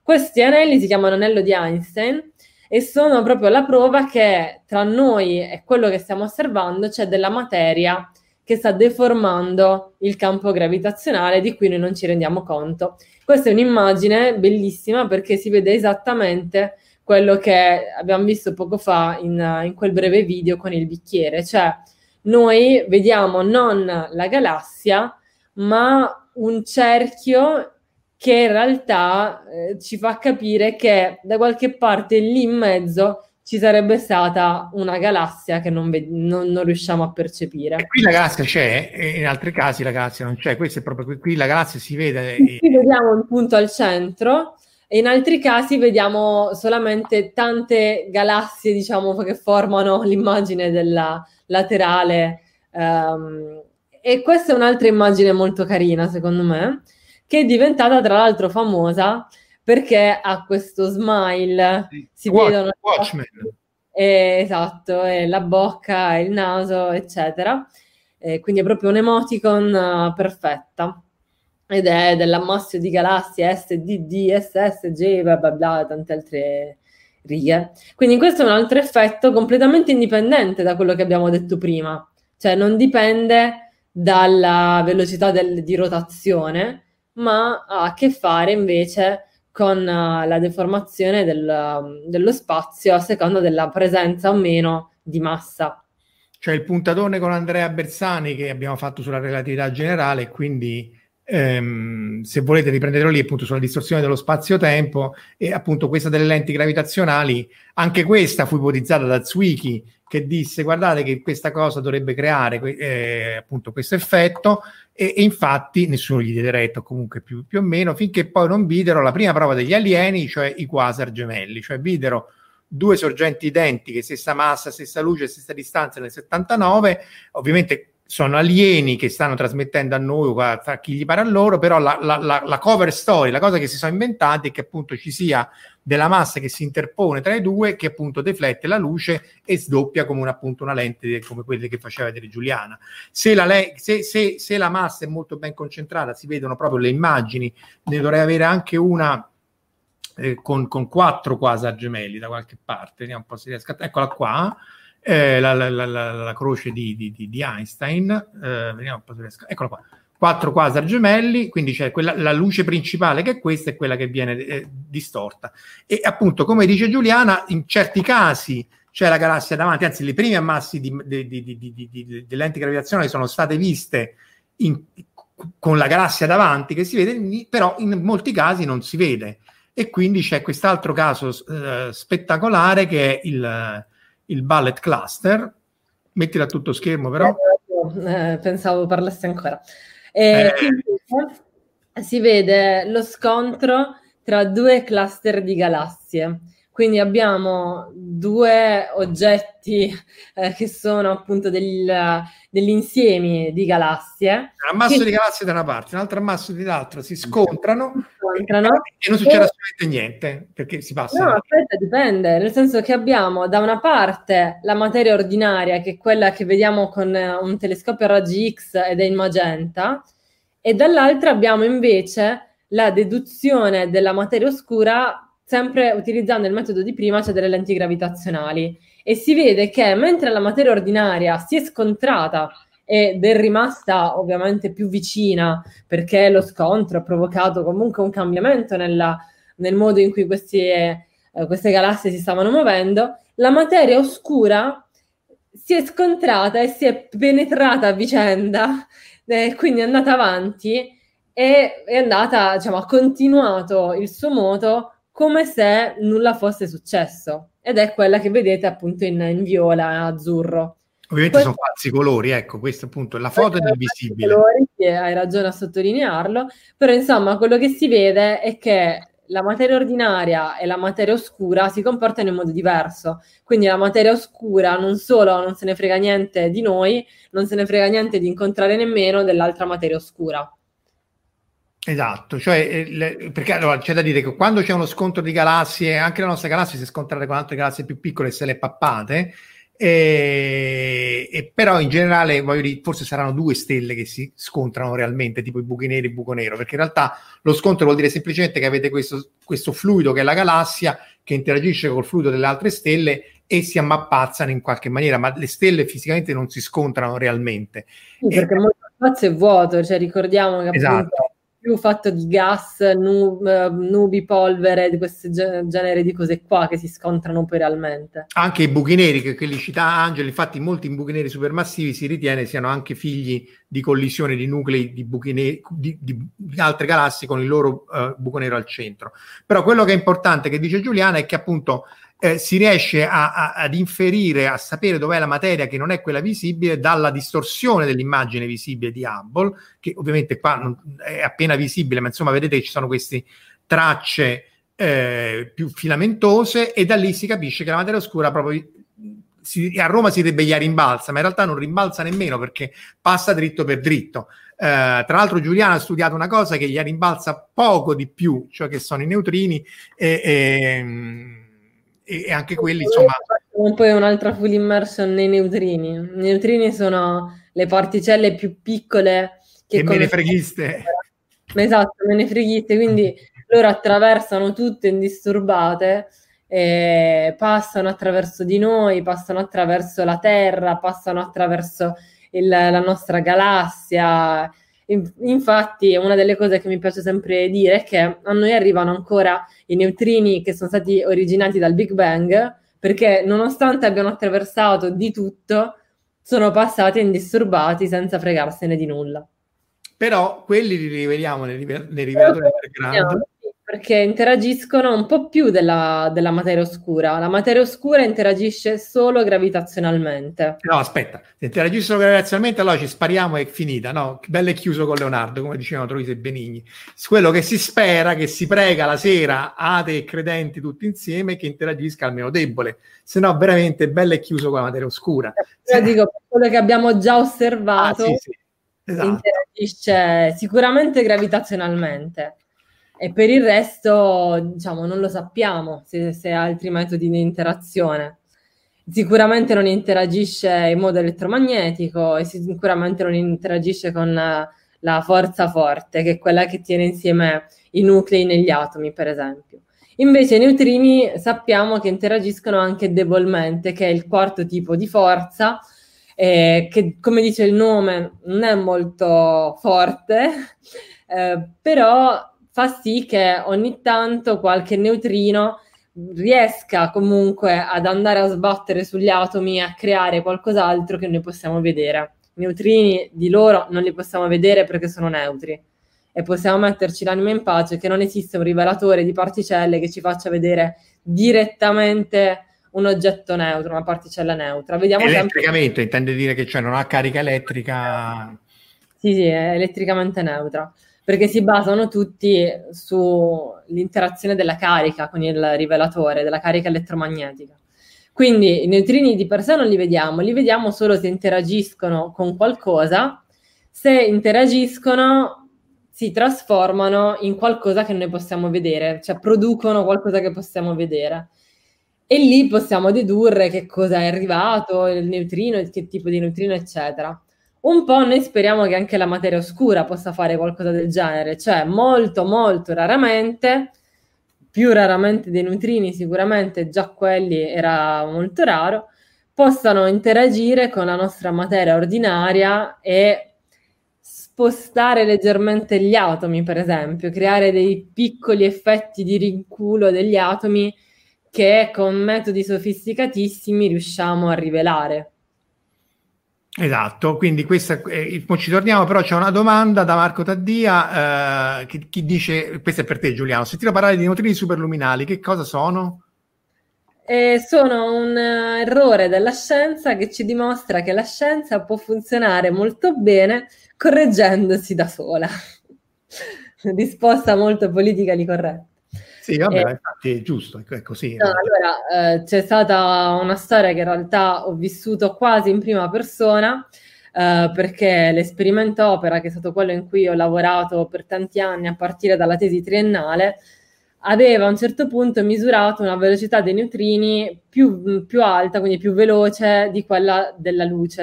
Questi anelli si chiamano anello di Einstein e sono proprio la prova che tra noi e quello che stiamo osservando c'è della materia che sta deformando il campo gravitazionale di cui noi non ci rendiamo conto. Questa è un'immagine bellissima perché si vede esattamente quello che abbiamo visto poco fa in, in quel breve video con il bicchiere, cioè noi vediamo non la galassia, ma un cerchio che in realtà eh, ci fa capire che da qualche parte lì in mezzo ci sarebbe stata una galassia che non, ve- non, non riusciamo a percepire. E qui la galassia c'è, in altri casi la galassia non c'è, questo è proprio qui, qui la galassia si vede. E... Qui vediamo un punto al centro, e in altri casi vediamo solamente tante galassie, diciamo, che formano l'immagine della laterale. Um, e questa è un'altra immagine molto carina, secondo me, che è diventata tra l'altro famosa perché ha questo smile, si Watch, vedono Watchmen. eh, esatto, e la bocca, il naso, eccetera. Eh, quindi è proprio un'emoticon uh, perfetta ed è dell'ammasso di galassie S, D, D, S, S, J, bla bla bla, tante altre righe. Quindi questo è un altro effetto completamente indipendente da quello che abbiamo detto prima, cioè non dipende dalla velocità del, di rotazione, ma ha a che fare invece con uh, la deformazione del, dello spazio a seconda della presenza o meno di massa. Cioè il puntatone con Andrea Bersani che abbiamo fatto sulla relatività generale, quindi ehm, se volete riprenderlo lì appunto sulla distorsione dello spazio-tempo e appunto questa delle lenti gravitazionali, anche questa fu ipotizzata da Zwicky che disse guardate che questa cosa dovrebbe creare eh, appunto questo effetto e, e, infatti nessuno gli diede retto comunque più, più, o meno finché poi non videro la prima prova degli alieni cioè i quasar gemelli cioè videro due sorgenti identiche stessa massa stessa luce stessa distanza nel 79 ovviamente sono alieni che stanno trasmettendo a noi, tra chi gli pare a loro, però la, la, la, cover story, la cosa che si sono inventati è che appunto ci sia della massa che si interpone tra i due, che appunto deflette la luce e sdoppia come una, appunto una lente come quelle che faceva vedere Giuliana. Se la, le- se, se, se la massa è molto ben concentrata, si vedono proprio le immagini, ne dovrei avere anche una eh, con, con quattro quasar gemelli da qualche parte, vediamo un po' se riesco a... Eccola qua eh, la, la, la, la, croce di, di, di Einstein, eh, vediamo eccola qua, quattro quasar gemelli, quindi c'è quella, la luce principale che è questa e quella che viene eh, distorta. E appunto, come dice Giuliana, in certi casi c'è la galassia davanti, anzi le prime ammassi di, di, di, di lenti gravitazionali sono state viste in, con la galassia davanti che si vede, però in molti casi non si vede. E quindi c'è quest'altro caso eh, spettacolare che è il il bullet cluster. Mettila a tutto schermo, però. Eh, eh pensavo parlassi ancora. Eh, eh. Si vede lo scontro tra due cluster di galassie. Quindi abbiamo due oggetti eh, che sono appunto del, degli insiemi di galassie. Un ammasso che... di galassie da una parte, un altro ammasso dall'altra, si scontrano, scontrano e non succede e... assolutamente niente perché si passa. No, aspetta, dipende, nel senso che abbiamo da una parte la materia ordinaria, che è quella che vediamo con un telescopio a raggi X ed è in magenta, e dall'altra abbiamo invece la deduzione della materia oscura sempre utilizzando il metodo di prima, cioè delle lenti gravitazionali. E si vede che mentre la materia ordinaria si è scontrata ed è rimasta ovviamente più vicina perché lo scontro ha provocato comunque un cambiamento nella, nel modo in cui questi, eh, queste galassie si stavano muovendo, la materia oscura si è scontrata e si è penetrata a vicenda, eh, quindi è andata avanti e è andata, diciamo, ha continuato il suo moto come se nulla fosse successo. Ed è quella che vedete appunto in, in viola azzurro. Ovviamente questo, sono falsi colori, ecco, questo appunto, la foto è visibile. Colori, hai ragione a sottolinearlo, però insomma quello che si vede è che la materia ordinaria e la materia oscura si comportano in modo diverso. Quindi la materia oscura non solo non se ne frega niente di noi, non se ne frega niente di incontrare nemmeno dell'altra materia oscura. Esatto, cioè, eh, le, perché allora c'è da dire che quando c'è uno scontro di galassie, anche la nostra galassia si è scontrata con altre galassie più piccole e se le pappate, e, e però in generale voglio dire, forse saranno due stelle che si scontrano realmente, tipo i buchi neri e il buco nero, perché in realtà lo scontro vuol dire semplicemente che avete questo, questo fluido che è la galassia che interagisce col fluido delle altre stelle e si ammappazzano in qualche maniera, ma le stelle fisicamente non si scontrano realmente. Sì, perché e, molto spazio è vuoto, cioè ricordiamo che esatto. appunto più fatto di gas, nu- eh, nubi, polvere, di questo genere di cose qua che si scontrano poi realmente. Anche i buchi neri, che, che li cita Angelo, infatti molti buchi neri supermassivi si ritiene siano anche figli di collisione di nuclei di buchi neri di, di, di altre galassie con il loro uh, buco nero al centro. Però quello che è importante che dice Giuliana è che appunto eh, si riesce a, a, ad inferire, a sapere dov'è la materia che non è quella visibile dalla distorsione dell'immagine visibile di Hubble, che ovviamente qua non, è appena visibile, ma insomma vedete che ci sono queste tracce eh, più filamentose e da lì si capisce che la materia oscura proprio si, a Roma si direbbe gli rimbalza, ma in realtà non rimbalza nemmeno perché passa dritto per dritto. Eh, tra l'altro Giuliano ha studiato una cosa che gli rimbalza poco di più, cioè che sono i neutrini e, e, e anche quelli insomma... Poi un'altra full immersion nei neutrini. I neutrini sono le particelle più piccole che... me ne freghiste. Esatto, me ne freghiste, quindi loro attraversano tutte indisturbate eh, passano attraverso di noi, passano attraverso la Terra, passano attraverso il, la nostra galassia. Infatti, una delle cose che mi piace sempre dire è che a noi arrivano ancora i neutrini che sono stati originati dal Big Bang, perché nonostante abbiano attraversato di tutto, sono passati indisturbati senza fregarsene di nulla. Però quelli li riveliamo nei, rivelatori underground perché interagiscono un po' più della, della, materia oscura. La materia oscura interagisce solo gravitazionalmente. No, aspetta, se interagisce solo gravitazionalmente, allora ci spariamo e è finita, no? Bello e chiuso con Leonardo, come dicevano Troisi e Benigni. Quello che si spera, che si prega la sera, ate e credenti tutti insieme, che interagisca almeno debole, se no veramente bello e chiuso con la materia oscura. Io dico, quello che abbiamo già osservato, ah, sì, sì. Esatto. interagisce sicuramente gravitazionalmente e per il resto, diciamo, non lo sappiamo se, se ha altri metodi di interazione. Sicuramente non interagisce in modo elettromagnetico e sicuramente non interagisce con la forza forte, che è quella che tiene insieme i nuclei negli atomi, per esempio. Invece i neutrini sappiamo che interagiscono anche debolmente, che è il quarto tipo di forza, eh, che come dice il nome non è molto forte, eh, però fa sì che ogni tanto qualche neutrino riesca comunque ad andare a sbattere sugli atomi e a creare qualcos'altro che noi possiamo vedere. I neutrini di loro non li possiamo vedere perché sono neutri e possiamo metterci l'anima in pace che non esiste un rivelatore di particelle che ci faccia vedere direttamente un oggetto neutro, una particella neutra. Vediamo Elettricamente sempre... intende dire che cioè non ha carica elettrica? Sì, sì, è elettricamente neutra perché si basano tutti sull'interazione della carica con il rivelatore, della carica elettromagnetica. Quindi i neutrini di per sé non li vediamo, li vediamo solo se interagiscono con qualcosa. Se interagiscono, si trasformano in qualcosa che noi possiamo vedere, cioè producono qualcosa che possiamo vedere. E lì possiamo dedurre che cosa è arrivato, il neutrino, che tipo di neutrino, eccetera. Un po' noi speriamo che anche la materia oscura possa fare qualcosa del genere, cioè molto molto raramente, più raramente dei neutrini sicuramente, già quelli era molto raro, possano interagire con la nostra materia ordinaria e spostare leggermente gli atomi, per esempio, creare dei piccoli effetti di rinculo degli atomi che con metodi sofisticatissimi riusciamo a rivelare. Esatto, quindi questa, eh, ci torniamo, però c'è una domanda da Marco Taddia eh, che, che, dice, questa è per te Giuliano, sentito parlare di neutrini superluminali, che cosa sono? Eh, sono un uh, errore della scienza che ci dimostra che la scienza può funzionare molto bene correggendosi da sola. Risposta molto politica di corretta. Sì, vabbè, eh, infatti è giusto, è così. No, allora, eh, c'è stata una storia che in realtà ho vissuto quasi in prima persona, eh, perché l'esperimento opera, che è stato quello in cui ho lavorato per tanti anni a partire dalla tesi triennale, aveva a un certo punto misurato una velocità dei neutrini più, più alta, quindi più veloce di quella della luce.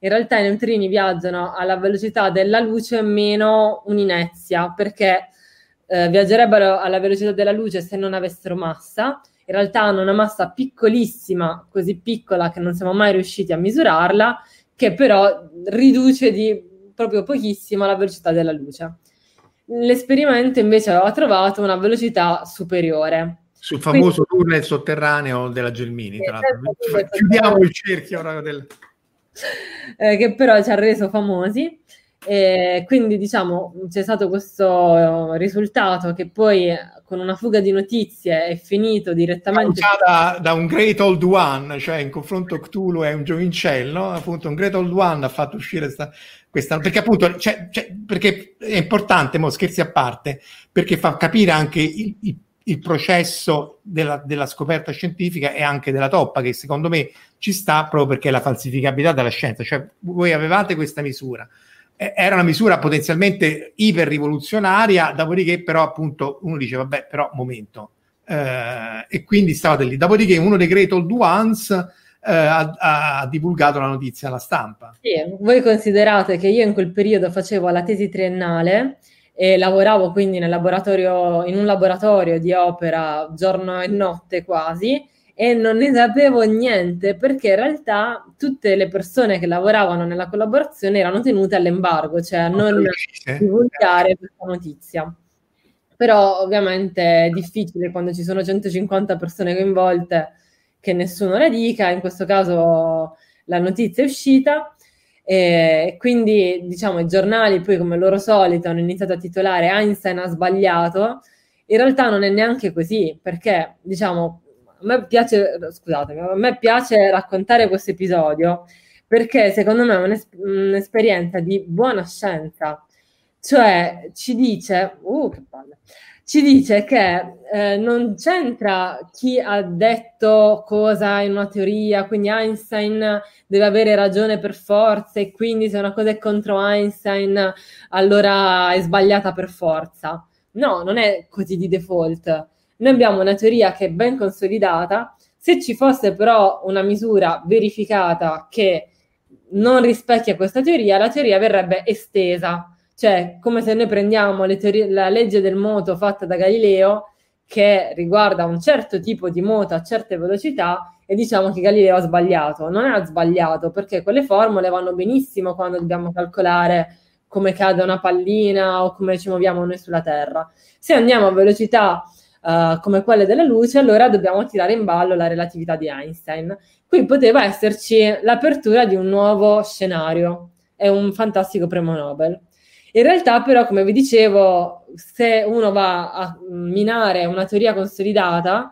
In realtà i neutrini viaggiano alla velocità della luce meno un'inezia, perché eh, viaggerebbero alla velocità della luce se non avessero massa. In realtà hanno una massa piccolissima, così piccola che non siamo mai riusciti a misurarla, che però riduce di proprio pochissimo la velocità della luce. L'esperimento invece aveva trovato una velocità superiore. Sul famoso Quindi, tunnel sotterraneo della Gelmini, tra l'altro. Chiudiamo il cerchio del... eh, che però ci ha reso famosi. E quindi diciamo c'è stato questo risultato che poi con una fuga di notizie è finito direttamente da, da un Great Old One, cioè in confronto Cthulhu è un giovincello, appunto un Great Old One ha fatto uscire sta, questa, perché appunto cioè, cioè, perché è importante, mo, scherzi a parte, perché fa capire anche il, il il processo della, della, scoperta scientifica e anche della toppa, che secondo me ci sta proprio perché è la falsificabilità della scienza. Cioè, voi avevate questa misura, eh, era una misura potenzialmente iper rivoluzionaria, dopodiché però appunto uno dice, vabbè, però momento. Eh, e quindi stavate lì. Dopodiché uno dei Great Old Ones eh, ha, ha, divulgato la notizia alla stampa. Sì, voi considerate che io in quel periodo facevo la tesi triennale e lavoravo quindi nel laboratorio, in un laboratorio di opera giorno e notte quasi e non ne sapevo niente perché in realtà tutte le persone che lavoravano nella collaborazione erano tenute all'embargo, cioè a non divulgare questa notizia. Però ovviamente è difficile quando ci sono 150 persone coinvolte che nessuno la dica, in questo caso la notizia è uscita e quindi, diciamo, i giornali poi come loro solito hanno iniziato a titolare Einstein ha sbagliato. In realtà non è neanche così, perché, diciamo, me piace, scusatemi, a me piace raccontare questo episodio perché secondo me è un'es- un'esperienza di buona scienza. Cioè, ci dice, uh, che palle, ci dice che eh, non c'entra chi ha detto cosa in una teoria, quindi Einstein deve avere ragione per forza e quindi se una cosa è contro Einstein allora è sbagliata per forza. No, non è così di default. Noi abbiamo una teoria che è ben consolidata, se ci fosse però una misura verificata che non rispecchia questa teoria, la teoria verrebbe estesa cioè, come se noi prendiamo teorie, la legge del moto fatta da Galileo, che riguarda un certo tipo di moto a certe velocità, e diciamo che Galileo ha sbagliato. Non ha sbagliato, perché quelle formule vanno benissimo quando dobbiamo calcolare come cade una pallina o come ci muoviamo noi sulla Terra. Se andiamo a velocità uh, come quelle della luce, allora dobbiamo tirare in ballo la relatività di Einstein. Qui poteva esserci l'apertura di un nuovo scenario, è un fantastico premio Nobel. In realtà, però, come vi dicevo, se uno va a minare una teoria consolidata,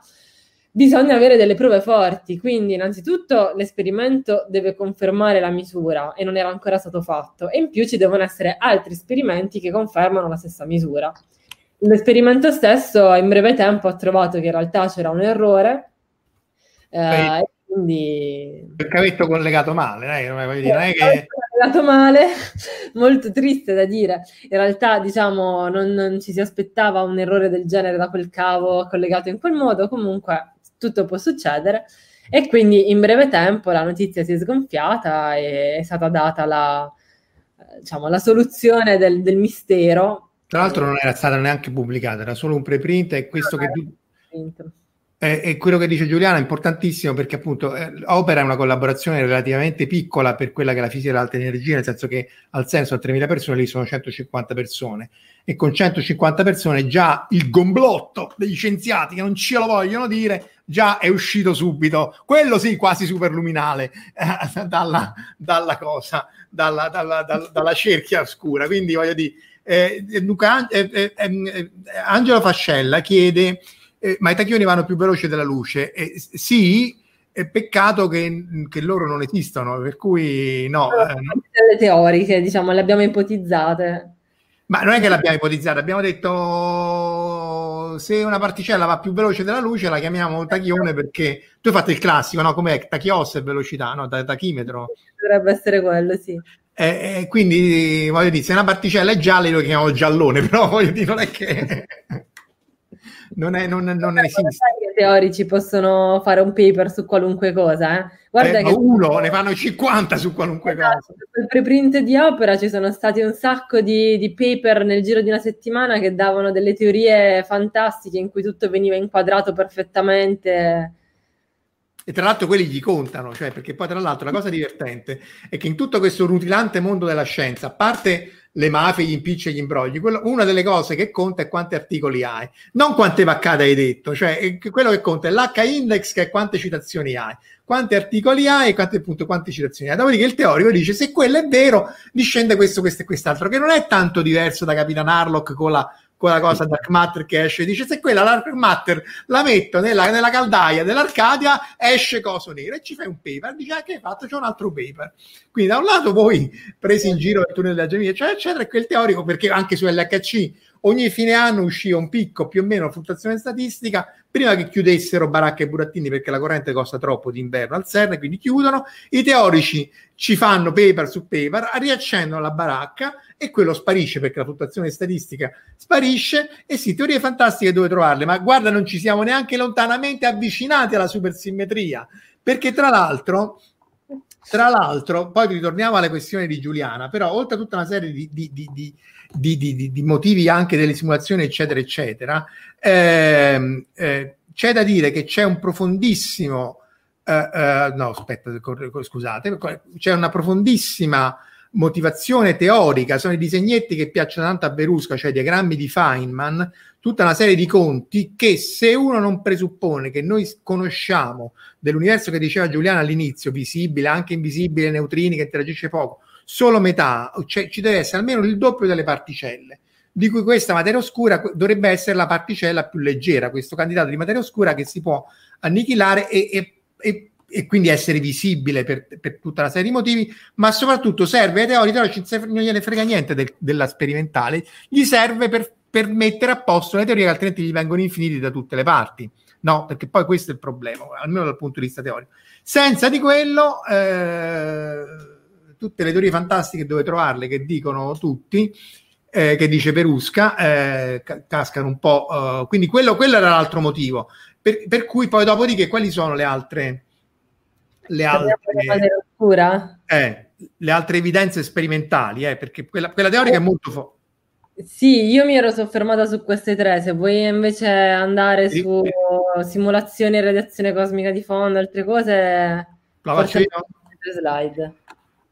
bisogna avere delle prove forti. Quindi, innanzitutto, l'esperimento deve confermare la misura e non era ancora stato fatto, e in più ci devono essere altri esperimenti che confermano la stessa misura. L'esperimento stesso, in breve tempo, ha trovato che in realtà c'era un errore. Eh, quindi... Il cavetto collegato male, dai, non è, dire, non è che... Collegato male, molto triste da dire. In realtà, diciamo, non, non, ci si aspettava un errore del genere da quel cavo collegato in quel modo, comunque tutto può succedere. E quindi in breve tempo la notizia si è sgonfiata e è stata data la, diciamo, la soluzione del, del mistero. Tra l'altro non era stata neanche pubblicata, era solo un preprint e questo no, che... Tu... E quello che dice Giuliana è importantissimo perché appunto eh, Opera è una collaborazione relativamente piccola per quella che è la fisica dell'alta energia, nel senso che al senso a 3.000 persone lì sono 150 persone. E con 150 persone già il gomblotto degli scienziati che non ce lo vogliono dire già è uscito subito, quello sì quasi superluminale eh, dalla, dalla, cosa, dalla, dalla, dalla, dalla cerchia oscura. Quindi voglio dire, eh, Luca, eh, eh, eh, Angelo Fascella chiede eh, ma i tacchioni vanno più veloci della luce. Eh, sì, è peccato che, che, loro non esistano, per cui no. Eh, le teoriche, diciamo, le abbiamo ipotizzate. Ma non è che l'abbiamo ipotizzata, abbiamo detto se una particella va più veloce della luce la chiamiamo tachione perché tu hai fatto il classico, no? Come tachios è velocità, no? Tachimetro. Dovrebbe essere quello, sì. E, e quindi voglio dire, se una particella è gialla lo chiamiamo giallone, però voglio dire, non è che non, è, non, non esiste. I teorici possono fare un paper su qualunque cosa. Eh? Guarda eh, che... uno, ne fanno 50 su qualunque esatto, cosa. Per preprint di opera ci sono stati un sacco di, di, paper nel giro di una settimana che davano delle teorie fantastiche in cui tutto veniva inquadrato perfettamente. E tra l'altro quelli gli contano, cioè perché poi tra l'altro la cosa divertente è che in tutto questo rutilante mondo della scienza, a parte le mafie, gli impicci e gli imbrogli. Quello, una delle cose che conta è quanti articoli hai, non quante vaccate hai detto, cioè quello che conta è l'H-index che è quante citazioni hai, quanti articoli hai e quante, appunto, quante citazioni hai. Dopodiché il teorico dice se quello è vero, discende questo, questo e quest'altro, che non è tanto diverso da Capitan Harlock con la quella cosa Dark Matter che esce dice se quella Dark Matter la metto nella, nella caldaia dell'Arcadia esce coso nero e ci fai un paper. Dice ah, che hai fatto? C'è un altro paper. Quindi da un lato voi presi in giro il tunnel della gemia eccetera eccetera e quel teorico perché anche su LHC ogni fine anno usciva un picco più o meno fluttuazione statistica prima che chiudessero baracche e burattini perché la corrente costa troppo d'inverno al CERN, quindi chiudono, i teorici ci fanno paper su paper, riaccendono la baracca e quello sparisce perché la fluttuazione statistica sparisce. E sì, teorie fantastiche dove trovarle, ma guarda non ci siamo neanche lontanamente avvicinati alla supersimmetria, perché tra l'altro tra l'altro, poi ritorniamo alle questioni di Giuliana, però oltre a tutta una serie di, di, di, di motivi anche delle simulazioni, eccetera, eccetera, ehm, eh, c'è da dire che c'è un profondissimo, eh, eh, no, aspetta, scusate, c'è una profondissima motivazione teorica, sono i disegnetti che piacciono tanto a Verusca, cioè i diagrammi di Feynman, tutta una serie di conti che se uno non presuppone che noi conosciamo dell'universo che diceva Giuliano all'inizio, visibile, anche invisibile, neutrini, che interagisce poco, solo metà, cioè ci deve essere almeno il doppio delle particelle, di cui questa materia oscura dovrebbe essere la particella più leggera, questo candidato di materia oscura che si può annichilare e, e, e e quindi essere visibile per, per, tutta una serie di motivi, ma soprattutto serve ai teorici, non gliene frega niente del, della sperimentale, gli serve per, per, mettere a posto le teorie che altrimenti gli vengono infiniti da tutte le parti. No, perché poi questo è il problema, almeno dal punto di vista teorico. Senza di quello, eh, tutte le teorie fantastiche dove trovarle, che dicono tutti, eh, che dice Perusca, eh, cascano un po'. Uh, quindi quello, quello, era l'altro motivo. Per, per cui poi dopodiché quali sono le altre le altre, eh, le altre evidenze sperimentali, eh, perché quella, quella teorica è molto forte. Sì, io mi ero soffermata su queste tre, se vuoi invece andare su simulazione e radiazione cosmica di fondo, altre cose, la faccio io? slide.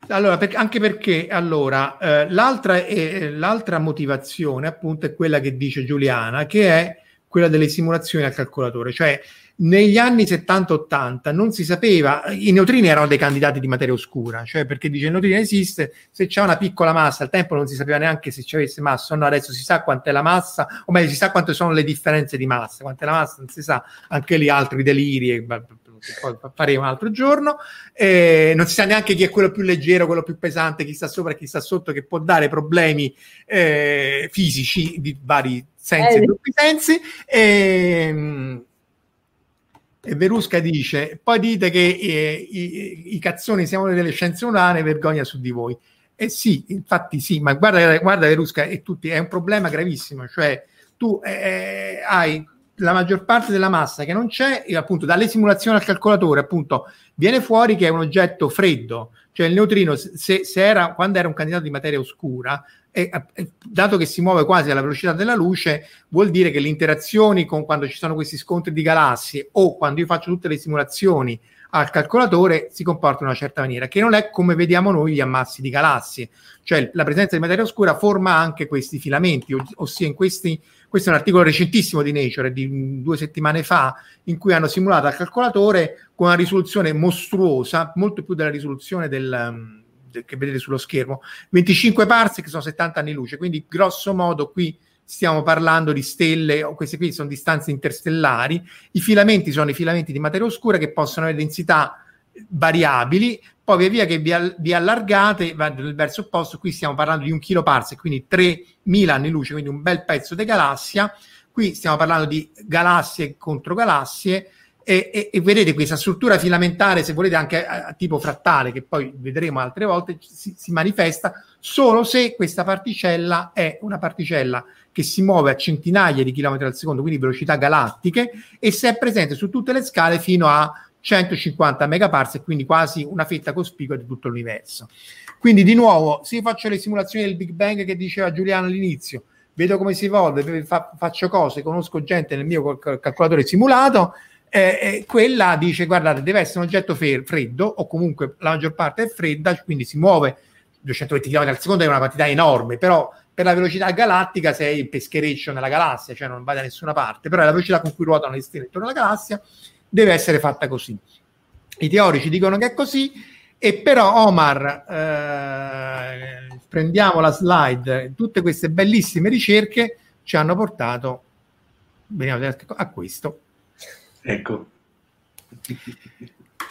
Allora, per, anche perché allora, eh, l'altra, è, l'altra motivazione appunto è quella che dice Giuliana, che è quella delle simulazioni al calcolatore, cioè negli anni 70-80 non si sapeva, i neutrini erano dei candidati di materia oscura, cioè perché dice il neutrino esiste, se c'è una piccola massa, al tempo non si sapeva neanche se ci avesse massa o no, adesso si sa quant'è la massa, o meglio si sa quante sono le differenze di massa, quant'è la massa non si sa, anche lì altri deliri, poi faremo un altro giorno, eh, non si sa neanche chi è quello più leggero, quello più pesante, chi sta sopra e chi sta sotto, che può dare problemi eh, fisici di vari sensi eh, e doppi sensi. E, e Verusca dice: Poi dite che eh, i, i, cazzoni siamo delle scienze umane, vergogna su di voi. Eh sì, infatti sì, ma guarda, guarda Verusca, è, tutti, è un problema gravissimo. Cioè, tu eh, eh, hai la maggior parte della massa che non c'è, e appunto dalle simulazioni al calcolatore, appunto, viene fuori che è un oggetto freddo, cioè il neutrino, se, se era, quando era un candidato di materia oscura, e, e, dato che si muove quasi alla velocità della luce, vuol dire che le interazioni con quando ci sono questi scontri di galassie o quando io faccio tutte le simulazioni al calcolatore si comporta in una certa maniera, che non è come vediamo noi gli ammassi di galassie, cioè la presenza di materia oscura forma anche questi filamenti, ossia in questi, questo è un articolo recentissimo di Nature di due settimane fa, in cui hanno simulato al calcolatore con una risoluzione mostruosa, molto più della risoluzione del che vedete sullo schermo, 25 parsec sono 70 anni luce, quindi grosso modo qui stiamo parlando di stelle, queste qui sono distanze interstellari, i filamenti sono i filamenti di materia oscura che possono avere densità variabili, poi via via che vi, vi allargate nel verso opposto, qui stiamo parlando di un kiloparsec, quindi 3000 anni luce, quindi un bel pezzo di galassia, qui stiamo parlando di galassie contro galassie, e, e, e, vedete questa struttura filamentare, se volete anche a, a tipo frattale, che poi vedremo altre volte, si, si, manifesta solo se questa particella è una particella che si muove a centinaia di chilometri al secondo, quindi velocità galattiche, e se è presente su tutte le scale fino a 150 megaparsec, quindi quasi una fetta cospicua di tutto l'universo. Quindi di nuovo, se io faccio le simulazioni del Big Bang che diceva Giuliano all'inizio, vedo come si evolve, fa, faccio cose, conosco gente nel mio calcolatore simulato, eh, eh, quella dice guardate deve essere un oggetto fer- freddo o comunque la maggior parte è fredda quindi si muove 220 km al secondo è una quantità enorme però per la velocità galattica sei in peschereccio nella galassia cioè non vai da nessuna parte però la velocità con cui ruotano le stelle intorno alla galassia deve essere fatta così i teorici dicono che è così e però Omar eh, prendiamo la slide tutte queste bellissime ricerche ci hanno portato a questo Ecco.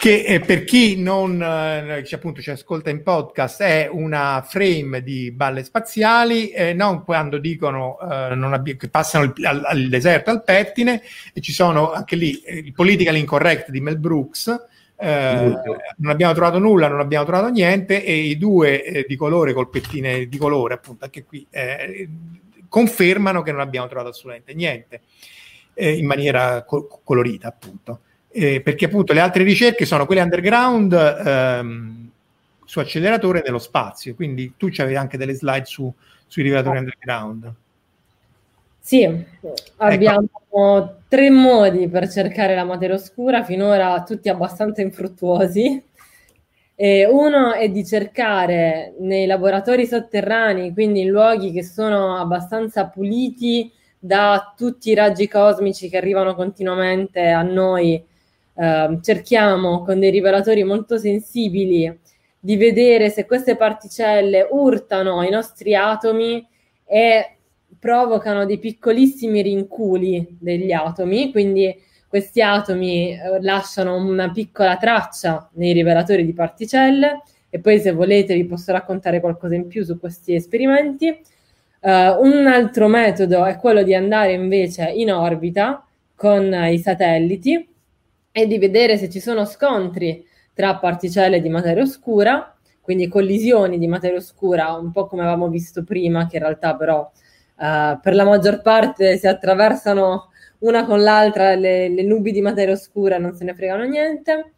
Che eh, per chi non eh, appunto ci ascolta in podcast è una frame di balle spaziali, eh, non quando dicono eh, abbi- che passano il, al, al, deserto al pettine e ci sono anche lì eh, il political incorrect di Mel Brooks. Eh, non abbiamo trovato nulla, non abbiamo trovato niente e i due di colore col pettine di colore, appunto, anche qui confermano che non abbiamo trovato assolutamente niente in maniera co- colorita, appunto eh, perché appunto le altre ricerche sono quelle underground ehm, su acceleratore nello spazio, quindi tu avevi anche delle slide su, sui rivelatori underground. Sì, abbiamo ecco. tre modi per cercare la materia oscura, finora tutti abbastanza infruttuosi. E uno è di cercare nei laboratori sotterranei, quindi in luoghi che sono abbastanza puliti da tutti i raggi cosmici che arrivano continuamente a noi eh, cerchiamo con dei rivelatori molto sensibili di vedere se queste particelle urtano i nostri atomi e provocano dei piccolissimi rinculi degli atomi, quindi questi atomi eh, lasciano una piccola traccia nei rivelatori di particelle e poi se volete vi posso raccontare qualcosa in più su questi esperimenti. Uh, un altro metodo è quello di andare invece in orbita con i satelliti e di vedere se ci sono scontri tra particelle di materia oscura, quindi collisioni di materia oscura, un po' come avevamo visto prima, che in realtà però eh, per la maggior parte si attraversano una con l'altra le, le nubi di materia oscura, non se ne fregano niente.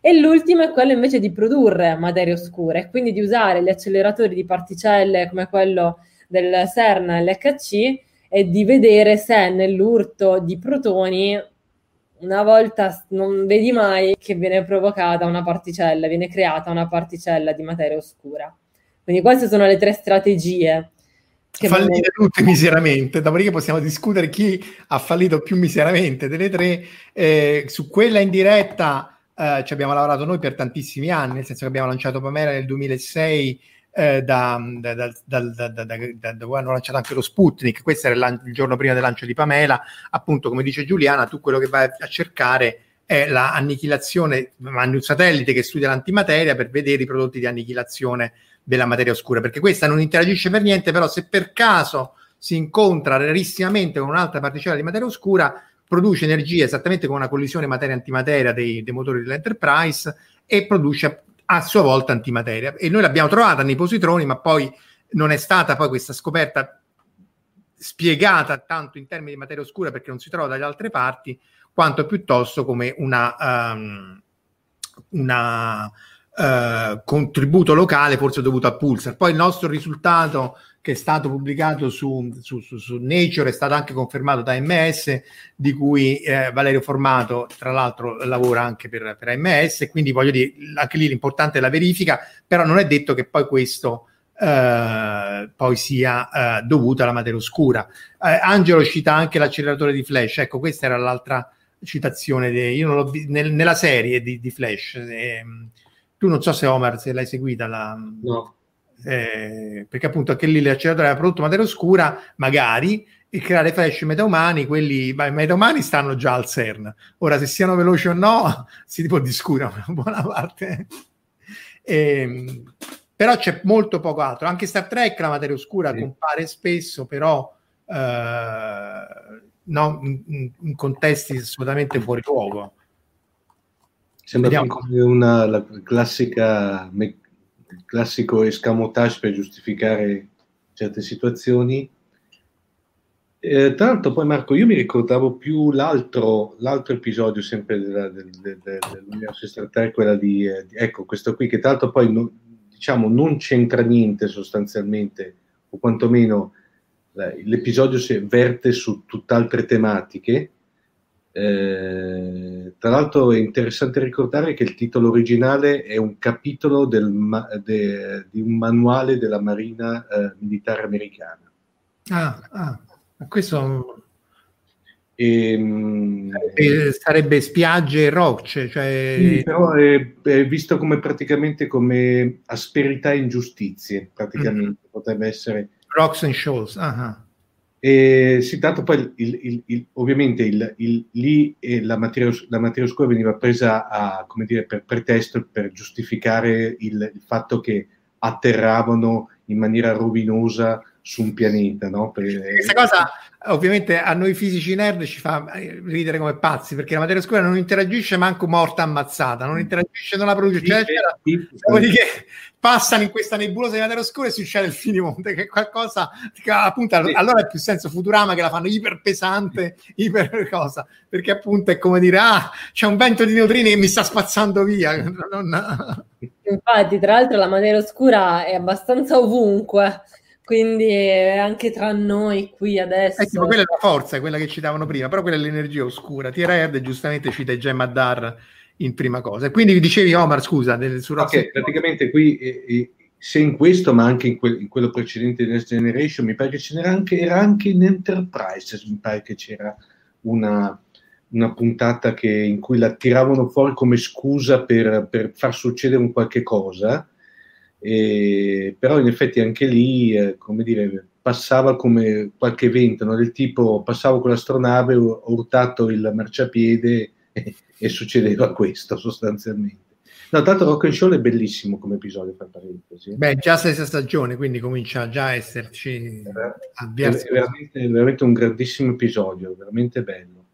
E l'ultimo è quello invece di produrre materia oscura e quindi di usare gli acceleratori di particelle come quello del CERN e l'HC e di vedere se nell'urto di protoni una volta non vedi mai che viene provocata una particella, viene creata una particella di materia oscura. Quindi queste sono le tre strategie. Fallite viene... tutte miseramente, dopodiché possiamo discutere chi ha fallito più miseramente delle tre. Eh, su quella in diretta eh, ci abbiamo lavorato noi per tantissimi anni, nel senso che abbiamo lanciato Pamela nel 2006 eh, da, da, da, da, dove hanno lanciato anche lo Sputnik, questo era il, il, giorno prima del lancio di Pamela, appunto come dice Giuliana, tu quello che vai a cercare è l'annichilazione, ma un satellite che studia l'antimateria per vedere i prodotti di annichilazione della materia oscura, perché questa non interagisce per niente, però se per caso si incontra rarissimamente con un'altra particella di materia oscura, produce energia esattamente come una collisione materia-antimateria dei, dei motori dell'Enterprise e produce a sua volta antimateria. E noi l'abbiamo trovata nei positroni, ma poi non è stata poi questa scoperta spiegata tanto in termini di materia oscura perché non si trova dalle altre parti, quanto piuttosto come una, um, uh, contributo locale, forse dovuto a Pulsar. Poi il nostro risultato che è stato pubblicato su, su, su, su, Nature, è stato anche confermato da MS, di cui eh, Valerio Formato, tra l'altro, lavora anche per, per AMS, quindi voglio dire, anche lì l'importante è la verifica, però non è detto che poi questo eh, poi sia eh, dovuto alla materia oscura. Eh, Angelo cita anche l'acceleratore di Flash, ecco, questa era l'altra citazione, de, io non l'ho vi- nel, nella serie di, di Flash. Ehm, tu non so se Omar, se l'hai seguita la... No eh, perché appunto anche lì l'acceleratore aveva prodotto materia oscura, magari, e creare flash metaumani, quelli i metaumani stanno già al CERN. Ora, se siano veloci o no, si può discutere una buona parte. Eh, però c'è molto poco altro. Anche Star Trek, la materia oscura sì. compare spesso, però eh, no, in, in, contesti assolutamente fuori luogo. Sembra come una la classica me- il classico escamotage per giustificare certe situazioni. Eh, tra l'altro poi Marco, io mi ricordavo più l'altro, l'altro episodio sempre della, del, del, dell'universo Star quella di, eh, ecco, questo qui, che tra l'altro poi no, diciamo non c'entra niente sostanzialmente, o quantomeno eh, l'episodio si verte su tutt'altre tematiche, eh, tra l'altro è interessante ricordare che il titolo originale è un capitolo del, de, di un manuale della Marina eh, Militare Americana. Ah, ah questo e, ehm, sarebbe, sarebbe, spiagge e rocce, cioè... Sì, però è, è, visto come praticamente come asperità e ingiustizie, praticamente mm. potrebbe essere... Rocks and Shoals, ah, ah. E si tratta poi, il, il, il, ovviamente, lì la materia, la materia, oscura veniva presa a, dire, per pretesto per giustificare il, fatto che atterravano in maniera rovinosa su un pianeta. No? Per, Questa cosa ovviamente a noi fisici nerd ci fa ridere come pazzi perché la materia oscura non interagisce manco morta ammazzata, non interagisce, non la produce, eccetera. Dopodiché passano in questa nebulosa di materia oscura e succede il finimondo, che è qualcosa che appunto allora è più senso Futurama che la fanno iper pesante, iper cosa, perché appunto è come dire ah, c'è un vento di neutrini che mi sta spazzando via. Non... Infatti, tra l'altro la materia oscura è abbastanza ovunque quindi anche tra noi qui adesso. Eh, tipo, quella è la forza, quella che citavano prima, però quella è l'energia oscura. Tira Erd giustamente cita Gemma Dar in prima cosa. E quindi dicevi, Omar, scusa, del, su okay, praticamente qui, eh, eh, se in questo, ma anche in, quel, in, quello precedente di Next Generation, mi pare che ce n'era anche, era anche in Enterprise, mi pare che c'era una, una puntata che, in cui la tiravano fuori come scusa per, per far succedere un qualche cosa e, però in effetti anche lì, eh, come dire, passava come qualche evento, no? del tipo passavo con l'astronave, ho, urtato il marciapiede e, e, succedeva questo sostanzialmente. No, tanto Rock and Show è bellissimo come episodio, per parentesi. Beh, già sesta stagione, quindi comincia già a esserci... È, è veramente, veramente un grandissimo episodio, veramente bello.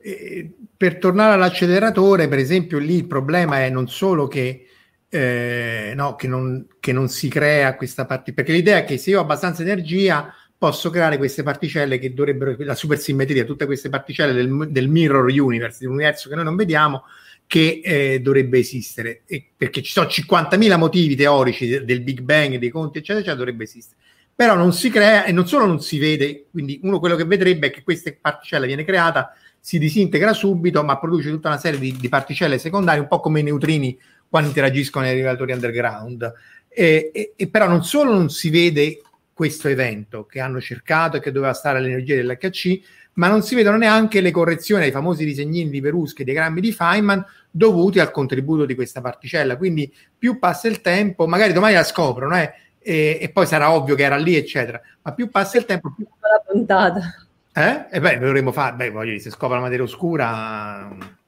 E per tornare all'acceleratore, per esempio, lì il problema è non solo che eh, no, che, non, che non si crea questa parte, perché l'idea è che se io ho abbastanza energia posso creare queste particelle che dovrebbero, la supersimmetria, tutte queste particelle del, del mirror universe, dell'universo che noi non vediamo, che eh, dovrebbe esistere, e perché ci sono 50.000 motivi teorici del, del Big Bang, dei conti, eccetera, eccetera, dovrebbe esistere. Però non si crea e non solo non si vede, quindi uno quello che vedrebbe è che questa particella viene creata, si disintegra subito, ma produce tutta una serie di, di particelle secondarie, un po' come i neutrini quando interagiscono nei rivelatori underground. E, e, e, però non solo non si vede questo evento che hanno cercato e che doveva stare all'energia dell'HC, ma non si vedono neanche le correzioni ai famosi disegnini di Peruschi e diagrammi di Feynman dovuti al contributo di questa particella. Quindi più passa il tempo, magari domani la scoprono eh, e, e, poi sarà ovvio che era lì, eccetera, ma più passa il tempo, più... La puntata. Eh? E beh, dovremmo fare, beh, voglio dire, se scopre la materia oscura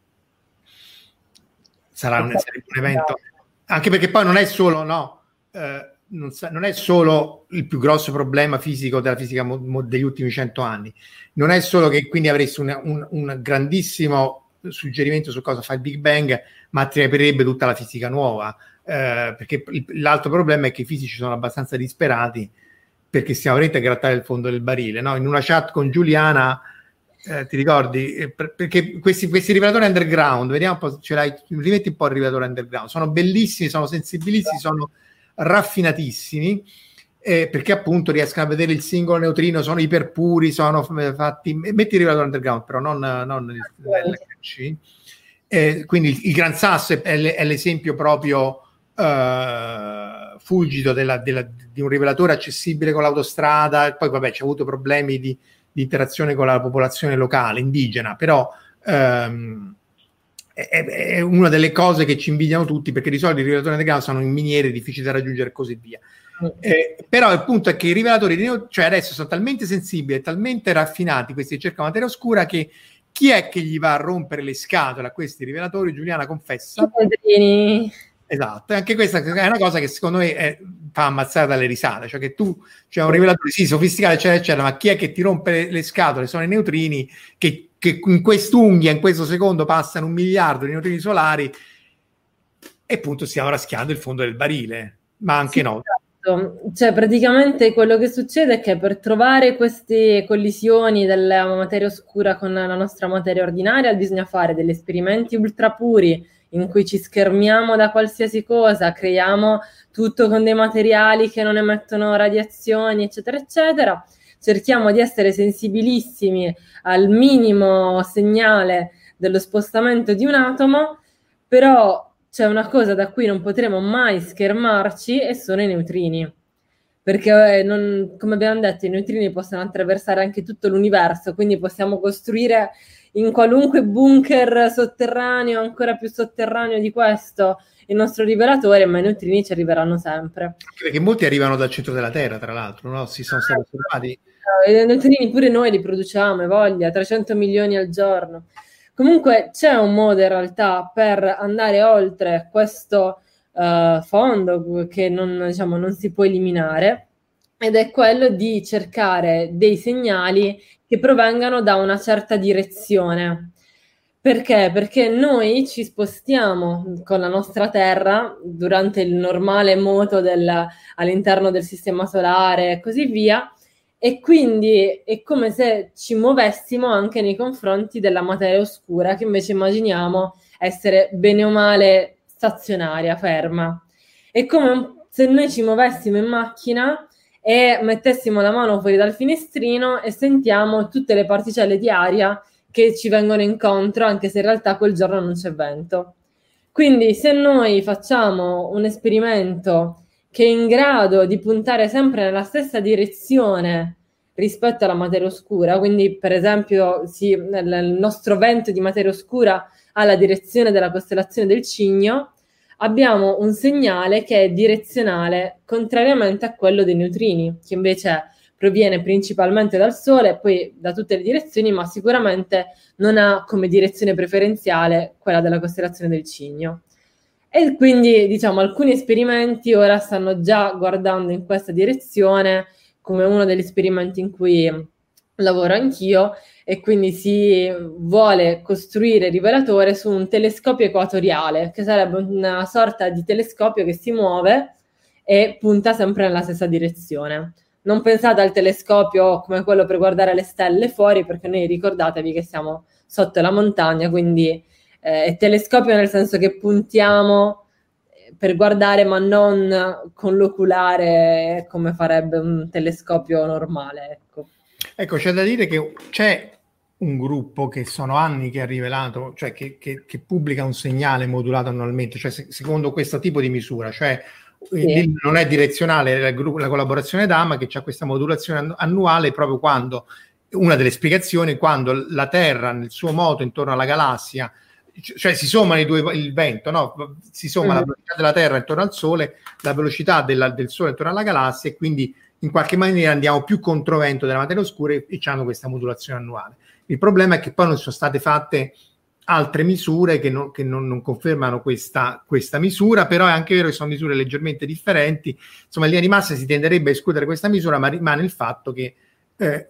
sarà un, un, evento, anche perché poi non è solo, no, eh, non, sa, non, è solo il più grosso problema fisico della fisica mo, mo, degli ultimi cento anni, non è solo che quindi avresti un, un, un grandissimo suggerimento su cosa fa il Big Bang, ma attirerebbe tutta la fisica nuova, eh, perché l'altro problema è che i fisici sono abbastanza disperati perché stiamo veramente a grattare il fondo del barile. No? In una chat con Giuliana eh, ti ricordi? Eh, perché questi, questi, rivelatori underground, vediamo un po', ce l'hai, rimetti un po' il rivelatore underground, sono bellissimi, sono sensibilissimi, sono raffinatissimi, eh, perché appunto riescono a vedere il singolo neutrino, sono iperpuri, sono fatti, metti il rivelatore underground, però non, non l'LHC. Eh, quindi il, il, Gran Sasso è, è l'esempio proprio uh, fulgido della, della, di un rivelatore accessibile con l'autostrada, poi vabbè c'è avuto problemi di di interazione con la popolazione locale, indigena, però ehm, è, è, una delle cose che ci invidiano tutti perché di solito i rivelatori underground sono in miniere difficili da raggiungere e così via. Mm. Eh, però il punto è che i rivelatori, di, cioè adesso sono talmente sensibili e talmente raffinati questi cerca materia oscura che chi è che gli va a rompere le scatole a questi rivelatori? Giuliana confessa. I Esatto, e anche questa è una cosa che secondo me è, fa ammazzare dalle risate, cioè che tu c'è cioè un rivelatore, sì, sofisticato, eccetera, eccetera, ma chi è che ti rompe le, le scatole? Sono i neutrini che, che in quest'unghia, in questo secondo, passano un miliardo di neutrini solari e appunto stiamo raschiando il fondo del barile, ma anche sì, no. Esatto. Cioè, praticamente quello che succede è che per trovare queste collisioni della materia oscura con la nostra materia ordinaria bisogna fare degli esperimenti ultra puri in cui ci schermiamo da qualsiasi cosa, creiamo tutto con dei materiali che non emettono radiazioni, eccetera, eccetera. Cerchiamo di essere sensibilissimi al minimo segnale dello spostamento di un atomo, però c'è una cosa da cui non potremo mai schermarci e sono i neutrini. Perché, eh, non, come abbiamo detto, i neutrini possono attraversare anche tutto l'universo, quindi possiamo costruire in qualunque bunker sotterraneo, ancora più sotterraneo di questo, il nostro rivelatore, ma i neutrini ci arriveranno sempre. Perché molti arrivano dal centro della Terra, tra l'altro, no? Si sono stati osservati. I neutrini pure noi li produciamo, voglia, 300 milioni al giorno. Comunque c'è un modo in realtà per andare oltre questo uh, fondo che non, diciamo, non si può eliminare ed è quello di cercare dei segnali che provengano da una certa direzione. Perché? Perché noi ci spostiamo con la nostra Terra durante il normale moto del, all'interno del sistema solare e così via, e quindi è come se ci muovessimo anche nei confronti della materia oscura, che invece immaginiamo essere bene o male stazionaria, ferma. È come se noi ci muovessimo in macchina e mettessimo la mano fuori dal finestrino e sentiamo tutte le particelle di aria che ci vengono incontro, anche se in realtà quel giorno non c'è vento. Quindi se noi facciamo un esperimento che è in grado di puntare sempre nella stessa direzione rispetto alla materia oscura, quindi per esempio sì, il nostro vento di materia oscura ha la direzione della costellazione del Cigno, abbiamo un segnale che è direzionale, contrariamente a quello dei neutrini, che invece proviene principalmente dal Sole poi da tutte le direzioni, ma sicuramente non ha come direzione preferenziale quella della costellazione del Cigno. E quindi, diciamo, alcuni esperimenti ora stanno già guardando in questa direzione, come uno degli esperimenti in cui lavoro anch'io, e quindi si vuole costruire rivelatore su un telescopio equatoriale, che sarebbe una sorta di telescopio che si muove e punta sempre nella stessa direzione. Non pensate al telescopio come quello per guardare le stelle fuori, perché noi ricordatevi che siamo sotto la montagna, quindi eh, è telescopio nel senso che puntiamo eh, per guardare, ma non con l'oculare come farebbe un telescopio normale. Ecco. Ecco, c'è da dire che c'è un gruppo che sono anni che ha rivelato, cioè che, che, che pubblica un segnale modulato annualmente, cioè se, secondo questo tipo di misura, cioè sì. non è direzionale la, la collaborazione DAMA che ha questa modulazione annuale proprio quando una delle spiegazioni quando la Terra nel suo moto intorno alla galassia cioè si sommano i due il vento no? si somma mm. la velocità della Terra intorno al Sole la velocità della, del Sole intorno alla galassia e quindi in qualche maniera andiamo più controvento della materia oscura e, e hanno questa modulazione annuale il problema è che poi non sono state fatte altre misure che non, che non, non confermano questa, questa, misura, però è anche vero che sono misure leggermente differenti. Insomma, in linea di massa si tenderebbe a escludere questa misura, ma rimane il fatto che... Eh,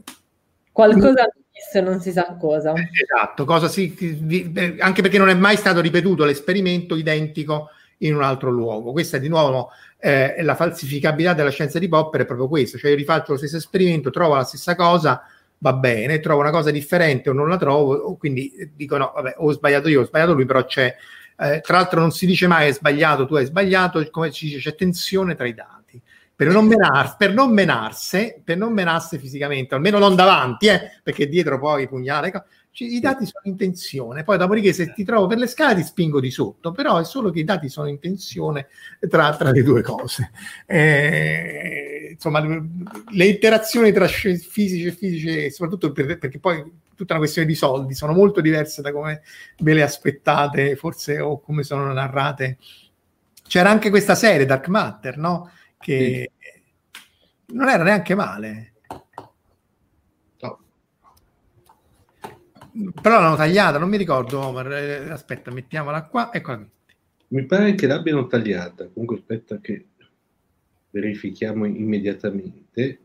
Qualcosa se non si sa cosa. Eh, esatto, cosa si, eh, anche perché non è mai stato ripetuto l'esperimento identico in un altro luogo. Questa di nuovo eh, la falsificabilità della scienza di Popper, è proprio questo, cioè io rifaccio lo stesso esperimento, trovo la stessa cosa, va bene, trovo una cosa differente o non la trovo, quindi dico no, vabbè, ho sbagliato io, ho sbagliato lui, però c'è, eh, tra l'altro non si dice mai è sbagliato, tu hai sbagliato, come si dice, c'è tensione tra i dati. Per non, menar, per non menarsi, per non menarsi fisicamente, almeno non davanti, eh, perché dietro poi pugnale, i dati sono in tensione, poi dopodiché se ti trovo per le scale ti spingo di sotto, però è solo che i dati sono in tensione tra, tra le due cose. Eh, insomma, le interazioni tra fisici e fisici, soprattutto per, perché poi tutta una questione di soldi, sono molto diverse da come ve le aspettate, forse o come sono narrate. C'era anche questa serie, Dark Matter, no? Che sì. non era neanche male Però l'hanno tagliata, non mi ricordo, Omar. Eh, aspetta, mettiamola qua. Eccola qui. Mi pare che l'abbiano tagliata. Comunque aspetta che verifichiamo immediatamente.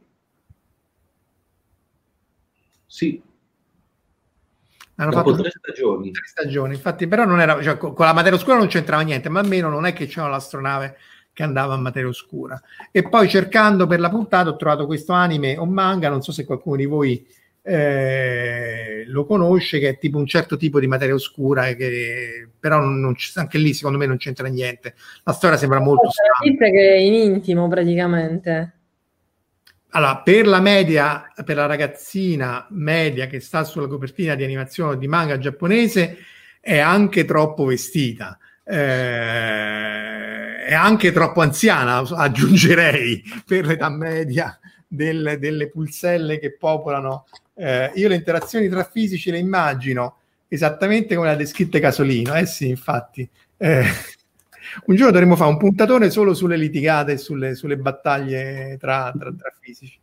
Sì. Hanno Dopo fatto tre stagioni. tre stagioni. Infatti, però non era, cioè, con la materia oscura non c'entrava niente, ma almeno non è che c'era l'astronave che andava a materia oscura. E poi cercando per la puntata ho trovato questo anime o manga, non so se qualcuno di voi eh, lo conosce, che è tipo un certo tipo di materia oscura, che però non, non, anche lì secondo me non c'entra niente. La storia sembra molto strana. che è in intimo praticamente. Allora, per la media, per la ragazzina media che sta sulla copertina di animazione di manga giapponese, è anche troppo vestita. Eh, è anche troppo anziana, aggiungerei, per l'età media del, delle pulselle che popolano eh, io le interazioni tra fisici le immagino esattamente come le ha descritte Casolino, eh sì, infatti. Eh, Un giorno dovremmo fare un puntatone solo sulle litigate, sulle, sulle battaglie tra, tra, tra fisici.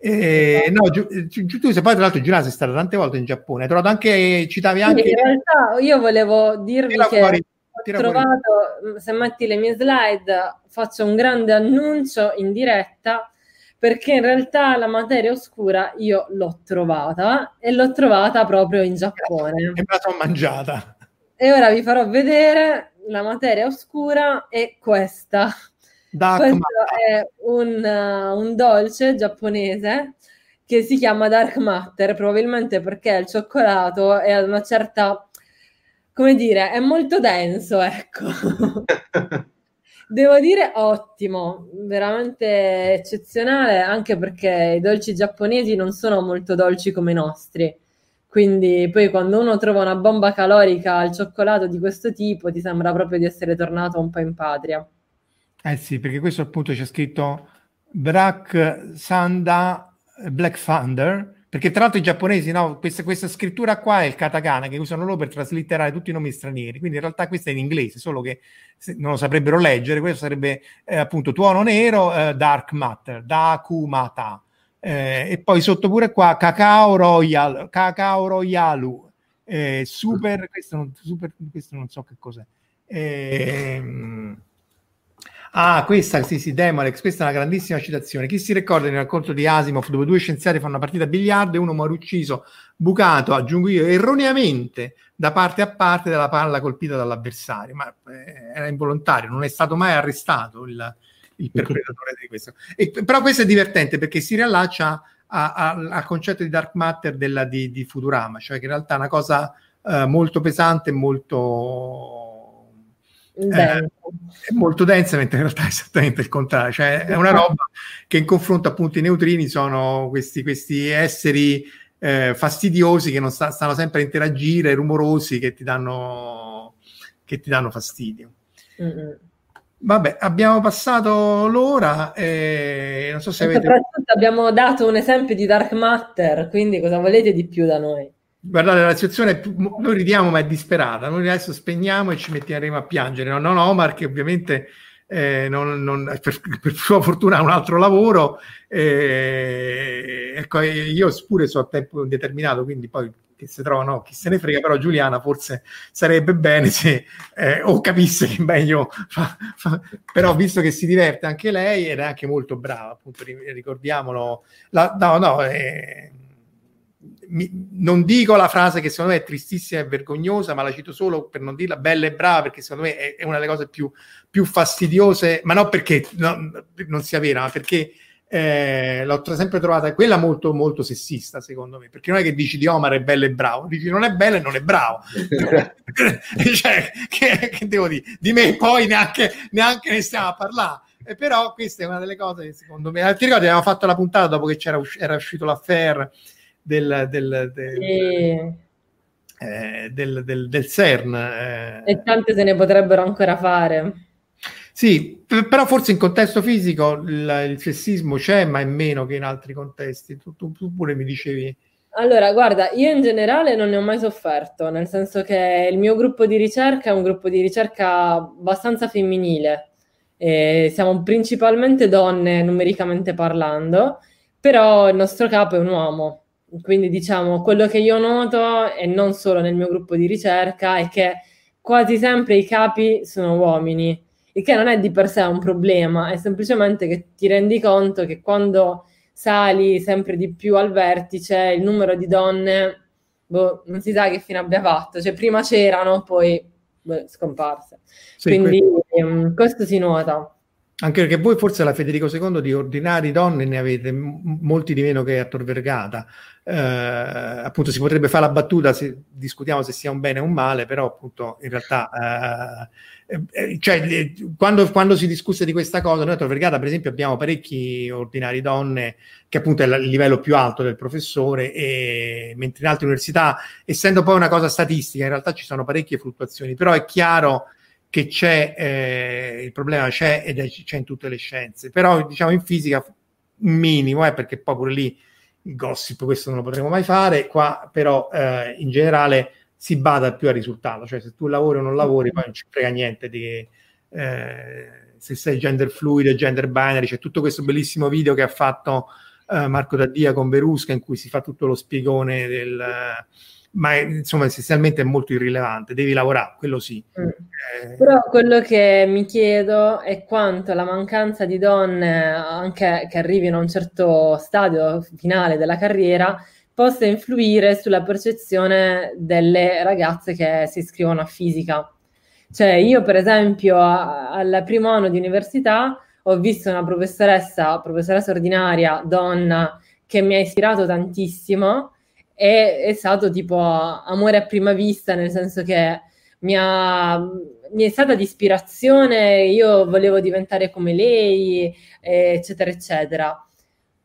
Eh, no, giu, giu, tu sei poi tra l'altro Giuliano sei stata tante volte in Giappone, hai trovato anche, citavi anche... in realtà io volevo dirvi che fuori, ho trovato, fuori. se metti le mie slide, faccio un grande annuncio in diretta perché in realtà la materia oscura io l'ho trovata e l'ho trovata proprio in Giappone. E me la sono mangiata. E ora vi farò vedere la materia oscura è questa. Dark Questo matter. è un, uh, un dolce giapponese che si chiama Dark Matter, probabilmente perché il cioccolato è ad una certa, come dire, è molto denso, ecco. Devo dire ottimo, veramente eccezionale, anche perché i dolci giapponesi non sono molto dolci come i nostri. Quindi poi quando uno trova una bomba calorica al cioccolato di questo tipo, ti sembra proprio di essere tornato un po' in patria. Eh sì, perché questo appunto c'è scritto Black Sanda Black Thunder, perché tra l'altro i giapponesi, no, questa, questa, scrittura qua è il katakana che usano loro per traslitterare tutti i nomi stranieri, quindi in realtà questa è in inglese, solo che non lo saprebbero leggere, questo sarebbe eh, appunto tuono nero, eh, dark matter, dakumata eh, e poi sotto pure qua Cacao Royal, Cacao Royalu, eh, super, questo non, super, questo non so che cos'è. Eh, ah, questa, sì, sì, Demolex, questa è una grandissima citazione. Chi si ricorda nel racconto di Asimov dove due scienziati fanno una partita a biliardo e uno muore ucciso, bucato, aggiungo io, erroneamente da parte a parte della palla colpita dall'avversario, ma eh, era involontario, non è stato mai arrestato il, il perpetratore di questo. E, però questo è divertente perché si riallaccia al concetto di dark matter della, di, di, Futurama, cioè che in realtà è una cosa uh, molto pesante, molto... Eh, è molto densa, mentre in realtà è esattamente il contrario, cioè è una roba che in confronto appunto i neutrini sono questi, questi esseri eh, fastidiosi che non sta, stanno sempre a interagire, rumorosi che ti danno, che ti danno fastidio. Mm-hmm. Vabbè, abbiamo passato l'ora e non so se avete... Soprattutto abbiamo dato un esempio di dark matter, quindi cosa volete di più da noi? Guardate, la situazione più... noi ridiamo ma è disperata, noi adesso spegniamo e ci metteremo a piangere. Non Omar che ovviamente eh, non, non, per, per, sua fortuna ha un altro lavoro, eh, ecco, io pure so a tempo indeterminato, quindi poi che si trovano, chi se ne frega, però Giuliana forse sarebbe bene se eh, o capisse che meglio, fa, fa, però visto che si diverte anche lei ed è anche molto brava, appunto ricordiamolo, la, no, no, eh, mi, non dico la frase che secondo me è tristissima e vergognosa, ma la cito solo per non dirla bella e brava, perché secondo me è, è una delle cose più, più fastidiose, ma non perché no, non sia vera, ma perché eh, l'ho sempre trovata quella molto molto sessista secondo me perché non è che dici di Omar è bello e bravo dici non è bello e non è bravo. Cioè che, che, devo dire? Di me poi neanche, neanche ne stiamo a parlare. Eh, però questa è una delle cose che secondo me ti ricordi abbiamo fatto la puntata dopo che c'era era uscito l'affair del, del, del, sì. eh, del, CERN eh. e tante se ne potrebbero ancora fare sì, però forse in contesto fisico il, il, sessismo c'è, ma è meno che in altri contesti. Tu, tu, tu, pure mi dicevi. Allora, guarda, io in generale non ne ho mai sofferto, nel senso che il mio gruppo di ricerca è un gruppo di ricerca abbastanza femminile. E siamo principalmente donne numericamente parlando, però il nostro capo è un uomo. Quindi diciamo, quello che io noto, e non solo nel mio gruppo di ricerca, è che quasi sempre i capi sono uomini il che non è di per sé un problema, è semplicemente che ti rendi conto che quando sali sempre di più al vertice, il numero di donne, boh, non si sa che fine abbia fatto, cioè prima c'erano, poi boh, scomparse. Sì, Quindi questo... Um, questo si nota. Anche perché voi forse alla Federico II di ordinari donne ne avete molti di meno che a Tor Vergata. Eh, appunto si potrebbe fare la battuta, se discutiamo se sia un bene o un male, però appunto in realtà eh, eh, cioè, quando, quando, si discusse di questa cosa, noi a Tor Vergata per esempio abbiamo parecchi ordinari donne che appunto è il livello più alto del professore, e, mentre in altre università, essendo poi una cosa statistica, in realtà ci sono parecchie fluttuazioni, però è chiaro che c'è, eh, il problema c'è ed è, c'è in tutte le scienze, però diciamo in fisica minimo, eh, perché poi pure lì il gossip questo non lo potremo mai fare, qua però eh, in generale si bada più al risultato, cioè se tu lavori o non lavori poi non ci frega niente di, eh, se sei gender fluid, gender binary, c'è tutto questo bellissimo video che ha fatto eh, Marco Daddia con Verusca in cui si fa tutto lo spiegone del... ma insomma essenzialmente è molto irrilevante, devi lavorare, quello sì. Mm. Eh, Però quello che mi chiedo è quanto la mancanza di donne, anche che arrivino a un certo stadio finale della carriera, possa influire sulla percezione delle ragazze che si iscrivono a fisica. Cioè, io, per esempio, a, al primo anno di università ho visto una professoressa, professoressa ordinaria, donna, che mi ha ispirato tantissimo e è stato tipo amore a prima vista, nel senso che mi, ha, mi è stata di ispirazione, io volevo diventare come lei, eccetera, eccetera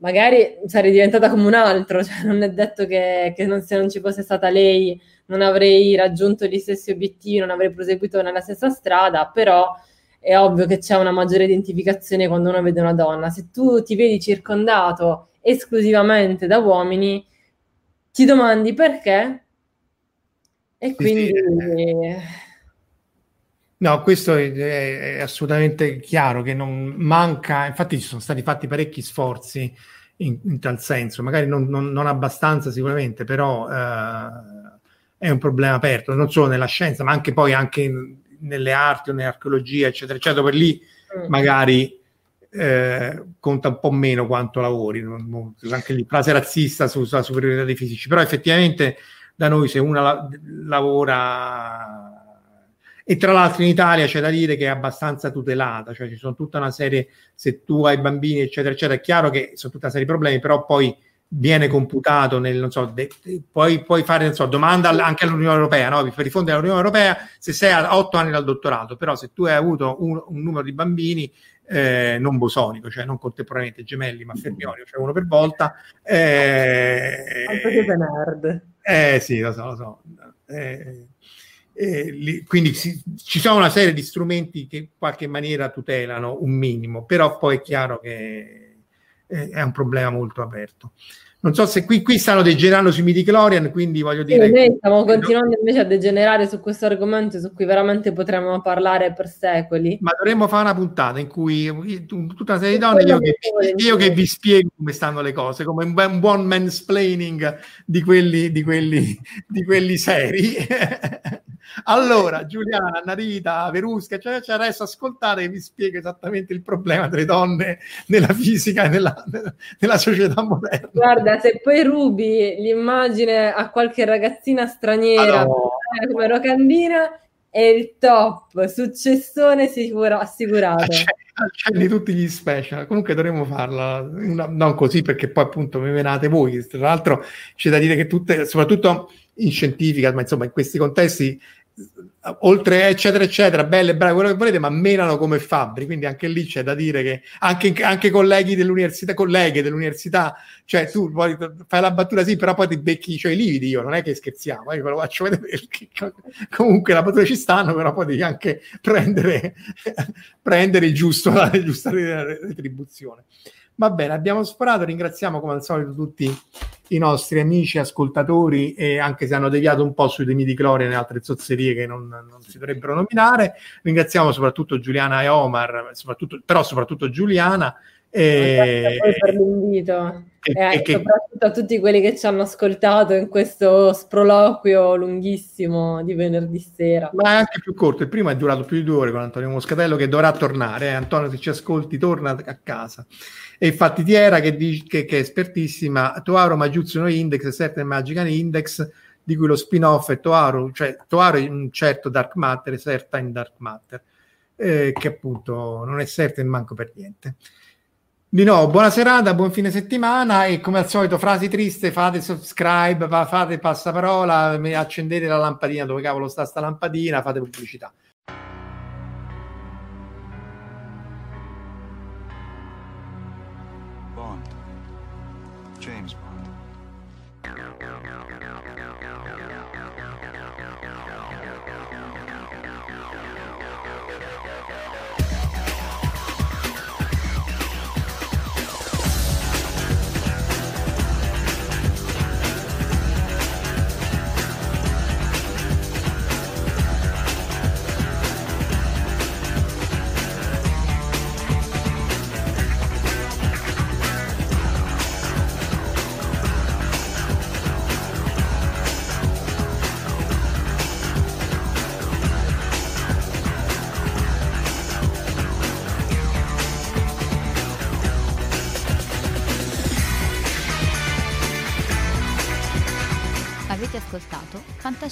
magari sarei diventata come un altro, cioè non è detto che, che non, se non ci fosse stata lei non avrei raggiunto gli stessi obiettivi, non avrei proseguito nella stessa strada, però è ovvio che c'è una maggiore identificazione quando uno vede una donna. Se tu ti vedi circondato esclusivamente da uomini, ti domandi perché e quindi... No, questo è, è, assolutamente chiaro che non manca, infatti ci sono stati fatti parecchi sforzi in, in tal senso, magari non, non, non, abbastanza sicuramente, però eh, è un problema aperto, non solo nella scienza, ma anche poi anche nelle arti o nell'archeologia, eccetera, eccetera, dove lì mm. magari eh, conta un po' meno quanto lavori, anche lì frase razzista su, sulla superiorità dei fisici, però effettivamente da noi se una la, lavora e tra l'altro in Italia c'è da dire che è abbastanza tutelata, cioè ci sono tutta una serie, se tu hai bambini, eccetera, eccetera, è chiaro che sono tutta una serie di problemi, però poi viene computato nel, non so, de, de, puoi, puoi, fare, non so, domanda anche all'Unione Europea, no? per rispondere all'Unione Europea se sei a otto anni dal dottorato, però se tu hai avuto un, un numero di bambini eh, non bosonico, cioè non contemporaneamente gemelli, ma fermioni, cioè uno per volta. Eh, nerd. Eh sì, lo so, lo so. Eh, eh, li, quindi si, ci sono una serie di strumenti che in qualche maniera tutelano un minimo, però poi è chiaro che eh, è un problema molto aperto non so se qui, qui stanno degenerando sui midi Clorian, quindi voglio dire... Noi stiamo continuando invece a degenerare su questo argomento su cui veramente potremmo parlare per secoli. Ma dovremmo fare una puntata in cui tutta una serie di donne, io che, io che, vi spiego come stanno le cose, come un, un buon mansplaining di quelli, di quelli, di quelli seri. allora, Giuliana, Narita, Verusca, cioè, cioè adesso ascoltate che vi spiego esattamente il problema delle donne nella fisica e nella, nella società moderna. Guarda, se poi rubi l'immagine a qualche ragazzina straniera allora. come locandina è il top, successone sicuro, assicurato. Accendi tutti gli special, comunque dovremmo farla, no, non così perché poi appunto mi venate voi, tra l'altro c'è da dire che tutte, soprattutto in scientifica, ma insomma in questi contesti oltre eccetera eccetera, belle, brave, quello che volete, ma menano come fabbri, quindi anche lì c'è da dire che anche, anche colleghi dell'università, colleghe dell'università, cioè tu vuoi, fai la battuta sì, però poi ti becchi cioè, i lividi, io non è che scherziamo, io ve lo faccio vedere perché comunque la battuta ci stanno, però poi devi anche prendere, prendere il giusto, la giusta retribuzione. Va bene, abbiamo sforato, ringraziamo come al solito tutti i nostri amici ascoltatori e anche se hanno deviato un po' sui temi di Gloria e altre zozzerie che non, non, si dovrebbero nominare. Ringraziamo soprattutto Giuliana e Omar, soprattutto, però soprattutto Giuliana. E... Grazie per l'invito e, e, e che... soprattutto a tutti quelli che ci hanno ascoltato in questo sproloquio lunghissimo di venerdì sera. Ma è anche più corto, il primo è durato più di due ore con Antonio Moscatello che dovrà tornare. Eh. Antonio, se ci ascolti, torna a casa. E infatti Tiera che, che, che è espertissima, Toaro Magiuzzo no Index, Certain Magican Index, di cui lo spin-off è Toaro, cioè Toaro in un certo Dark Matter e in Dark Matter, eh, che appunto non è Certain manco per niente. Di nuovo, buona serata, buon fine settimana e come al solito frasi triste, fate subscribe, fate passaparola, accendete la lampadina dove cavolo sta sta lampadina, fate pubblicità. James